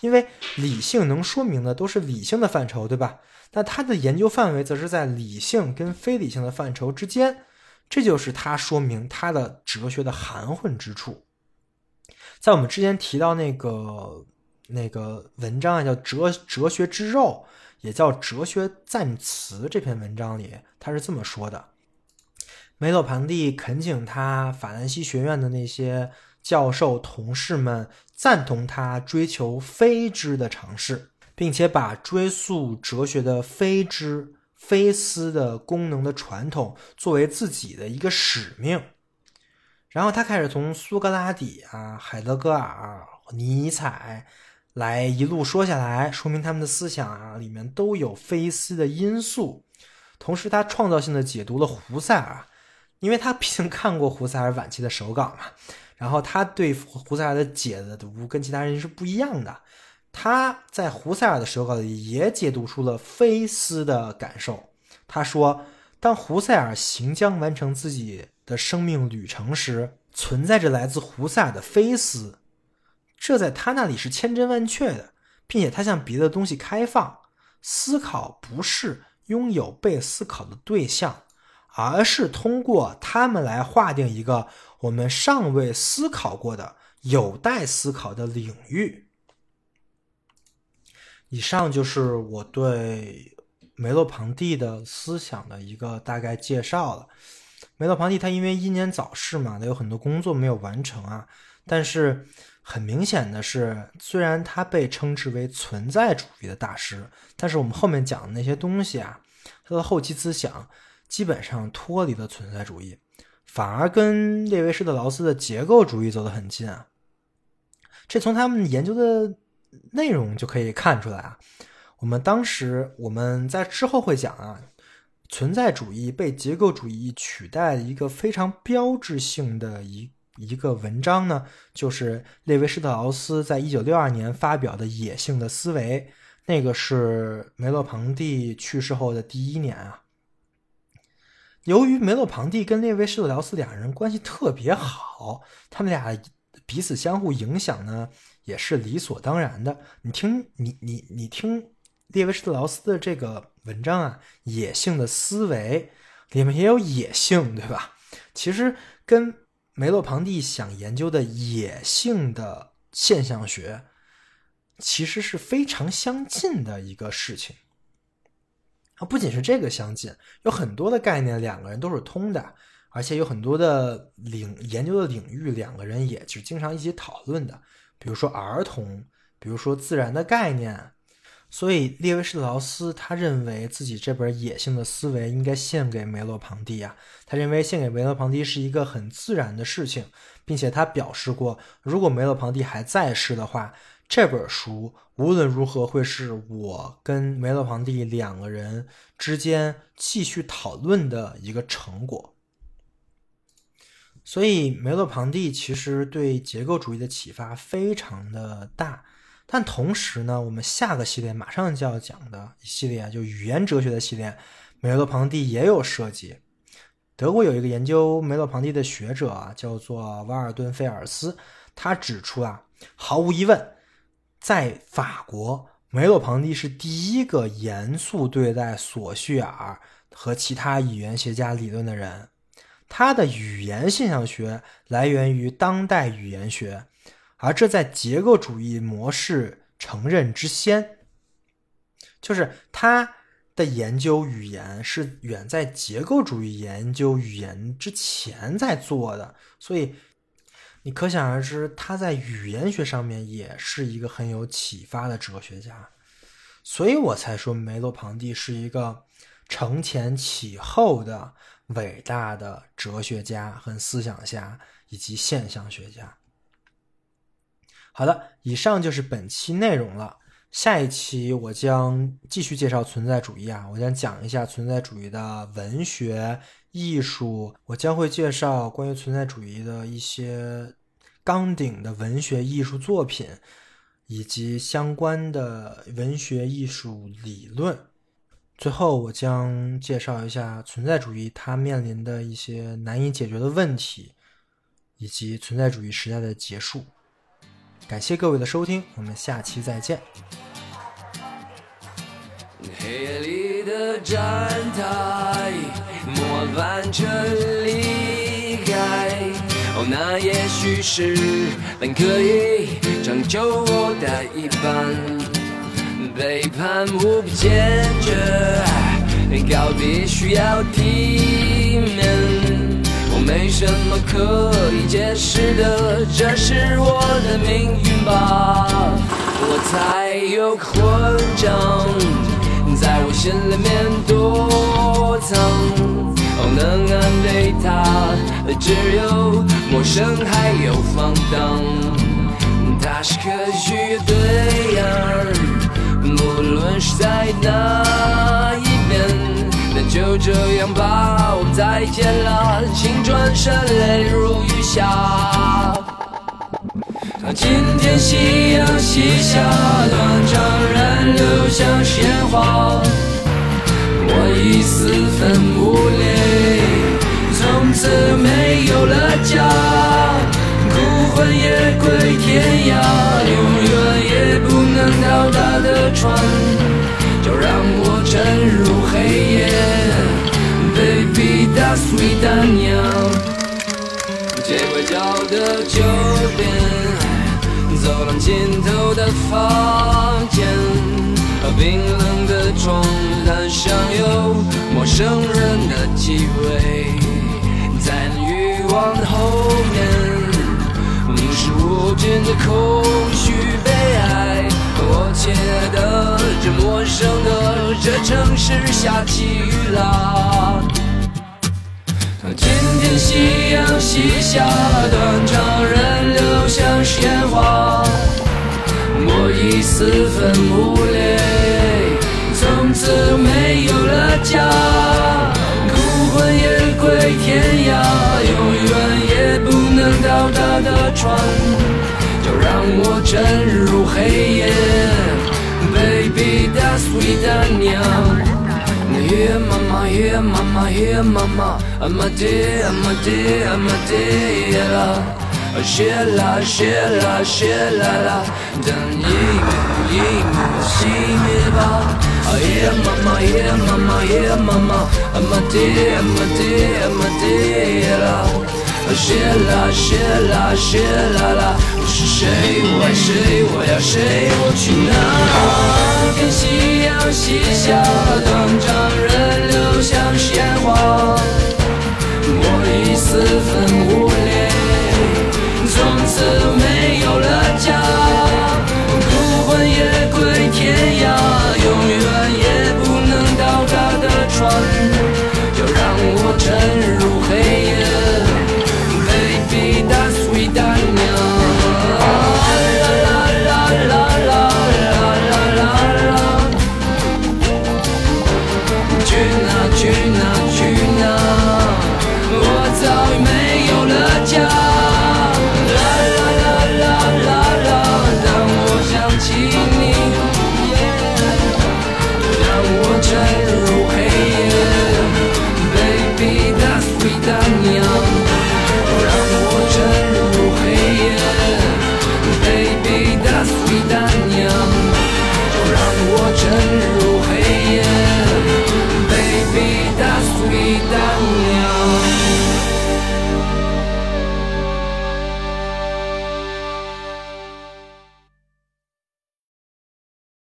因为理性能说明的都是理性的范畴，对吧？那他的研究范围则是在理性跟非理性的范畴之间，这就是他说明他的哲学的含混之处。在我们之前提到那个那个文章啊，叫《哲哲学之肉》，也叫《哲学赞词》这篇文章里，他是这么说的：梅洛庞蒂恳请他法兰西学院的那些。教授同事们赞同他追求非知的尝试，并且把追溯哲学的非知、非思的功能的传统作为自己的一个使命。然后他开始从苏格拉底啊、海德格尔、尼采来一路说下来，说明他们的思想啊里面都有非思的因素。同时，他创造性的解读了胡塞尔，因为他毕竟看过胡塞尔晚期的手稿嘛。然后他对胡塞尔的解读跟其他人是不一样的。他在胡塞尔的手稿里也解读出了菲斯的感受。他说，当胡塞尔行将完成自己。的生命旅程时，存在着来自胡塞尔的菲斯，这在他那里是千真万确的，并且他向别的东西开放。思考不是拥有被思考的对象，而是通过他们来划定一个我们尚未思考过的、有待思考的领域。以上就是我对梅洛庞蒂的思想的一个大概介绍了。梅洛庞蒂他因为英年早逝嘛，他有很多工作没有完成啊。但是很明显的是，虽然他被称之为存在主义的大师，但是我们后面讲的那些东西啊，他的后期思想基本上脱离了存在主义，反而跟列维施特劳斯的结构主义走得很近啊。这从他们研究的内容就可以看出来啊。我们当时我们在之后会讲啊。存在主义被结构主义取代的一个非常标志性的一一个文章呢，就是列维施特劳斯在一九六二年发表的《野性的思维》，那个是梅洛庞蒂去世后的第一年啊。由于梅洛庞蒂跟列维施特劳斯两人关系特别好，他们俩彼此相互影响呢，也是理所当然的。你听，你你你听。列维施特劳斯的这个文章啊，《野性的思维》里面也有野性，对吧？其实跟梅洛庞蒂想研究的野性的现象学，其实是非常相近的一个事情。啊，不仅是这个相近，有很多的概念两个人都是通的，而且有很多的领研究的领域，两个人也是经常一起讨论的。比如说儿童，比如说自然的概念。所以，列维施特劳斯他认为自己这本《野性的思维》应该献给梅洛庞蒂啊。他认为献给梅洛庞蒂是一个很自然的事情，并且他表示过，如果梅洛庞蒂还在世的话，这本书无论如何会是我跟梅洛庞蒂两个人之间继续讨论的一个成果。所以，梅洛庞蒂其实对结构主义的启发非常的大。但同时呢，我们下个系列马上就要讲的一系列啊就语言哲学的系列，梅洛庞蒂也有涉及。德国有一个研究梅洛庞蒂的学者啊，叫做瓦尔顿·菲尔斯，他指出啊，毫无疑问，在法国，梅洛庞蒂是第一个严肃对待索绪尔和其他语言学家理论的人。他的语言现象学来源于当代语言学。而这在结构主义模式承认之先，就是他的研究语言是远在结构主义研究语言之前在做的，所以你可想而知，他在语言学上面也是一个很有启发的哲学家，所以我才说梅洛庞蒂是一个承前启后的伟大的哲学家和思想家以及现象学家。好的，以上就是本期内容了。下一期我将继续介绍存在主义啊，我将讲一下存在主义的文学、艺术，我将会介绍关于存在主义的一些纲顶的文学艺术作品，以及相关的文学艺术理论。最后，我将介绍一下存在主义它面临的一些难以解决的问题，以及存在主义时代的结束。感谢各位的收听，我们下期再见。黑夜里的站台，末班车离开。哦，那也许是本可以拯救我的一半。背叛无比坚决，告别需要体面。我没什么可以解释的，这是我的命运吧。我才有个混账，在我心里面躲藏。能安慰他，只有陌生还有放荡。他是科学乐队呀，无论是在哪一边。那就这样吧，我们再见了，请转身泪如雨下。今天夕阳西下，断肠人流像鲜花，我已四分五裂，从此没有了家，孤魂野归天涯，永远也不能到达的船，就让我沉入黑夜，Baby that's sweet 丹娘，街拐角的酒店，走廊尽头的房间，冰冷的床单上有陌生人的气味，光的后面。是无尽的空虚悲哀。我亲爱的，这陌生的这城市下起雨啦。今天夕阳西下，断肠人流像烟花，我已四分五裂，从此没有了家，孤魂野归天涯，永远能到达的船，就让我沉入黑夜，Baby that's sweet 丹娘。Yeah, mama, yeah, mama, yeah, mama. I'm a day, I'm a day, I'm a day, yeah, la. 谢啦谢啦谢啦啦，等一幕一幕熄灭吧。Yeah, mama, yeah, mama, yeah, mama. I'm a day, I'm a day, I'm a day, yeah, la. 啊，雪啦雪啦雪啦啦，我是谁？我爱谁？我要谁？我去哪？跟夕阳西下，断肠人流像鲜花，我已四分五裂，从此没有了家。孤魂野鬼天涯，永远也不能到达的船，就让我沉入。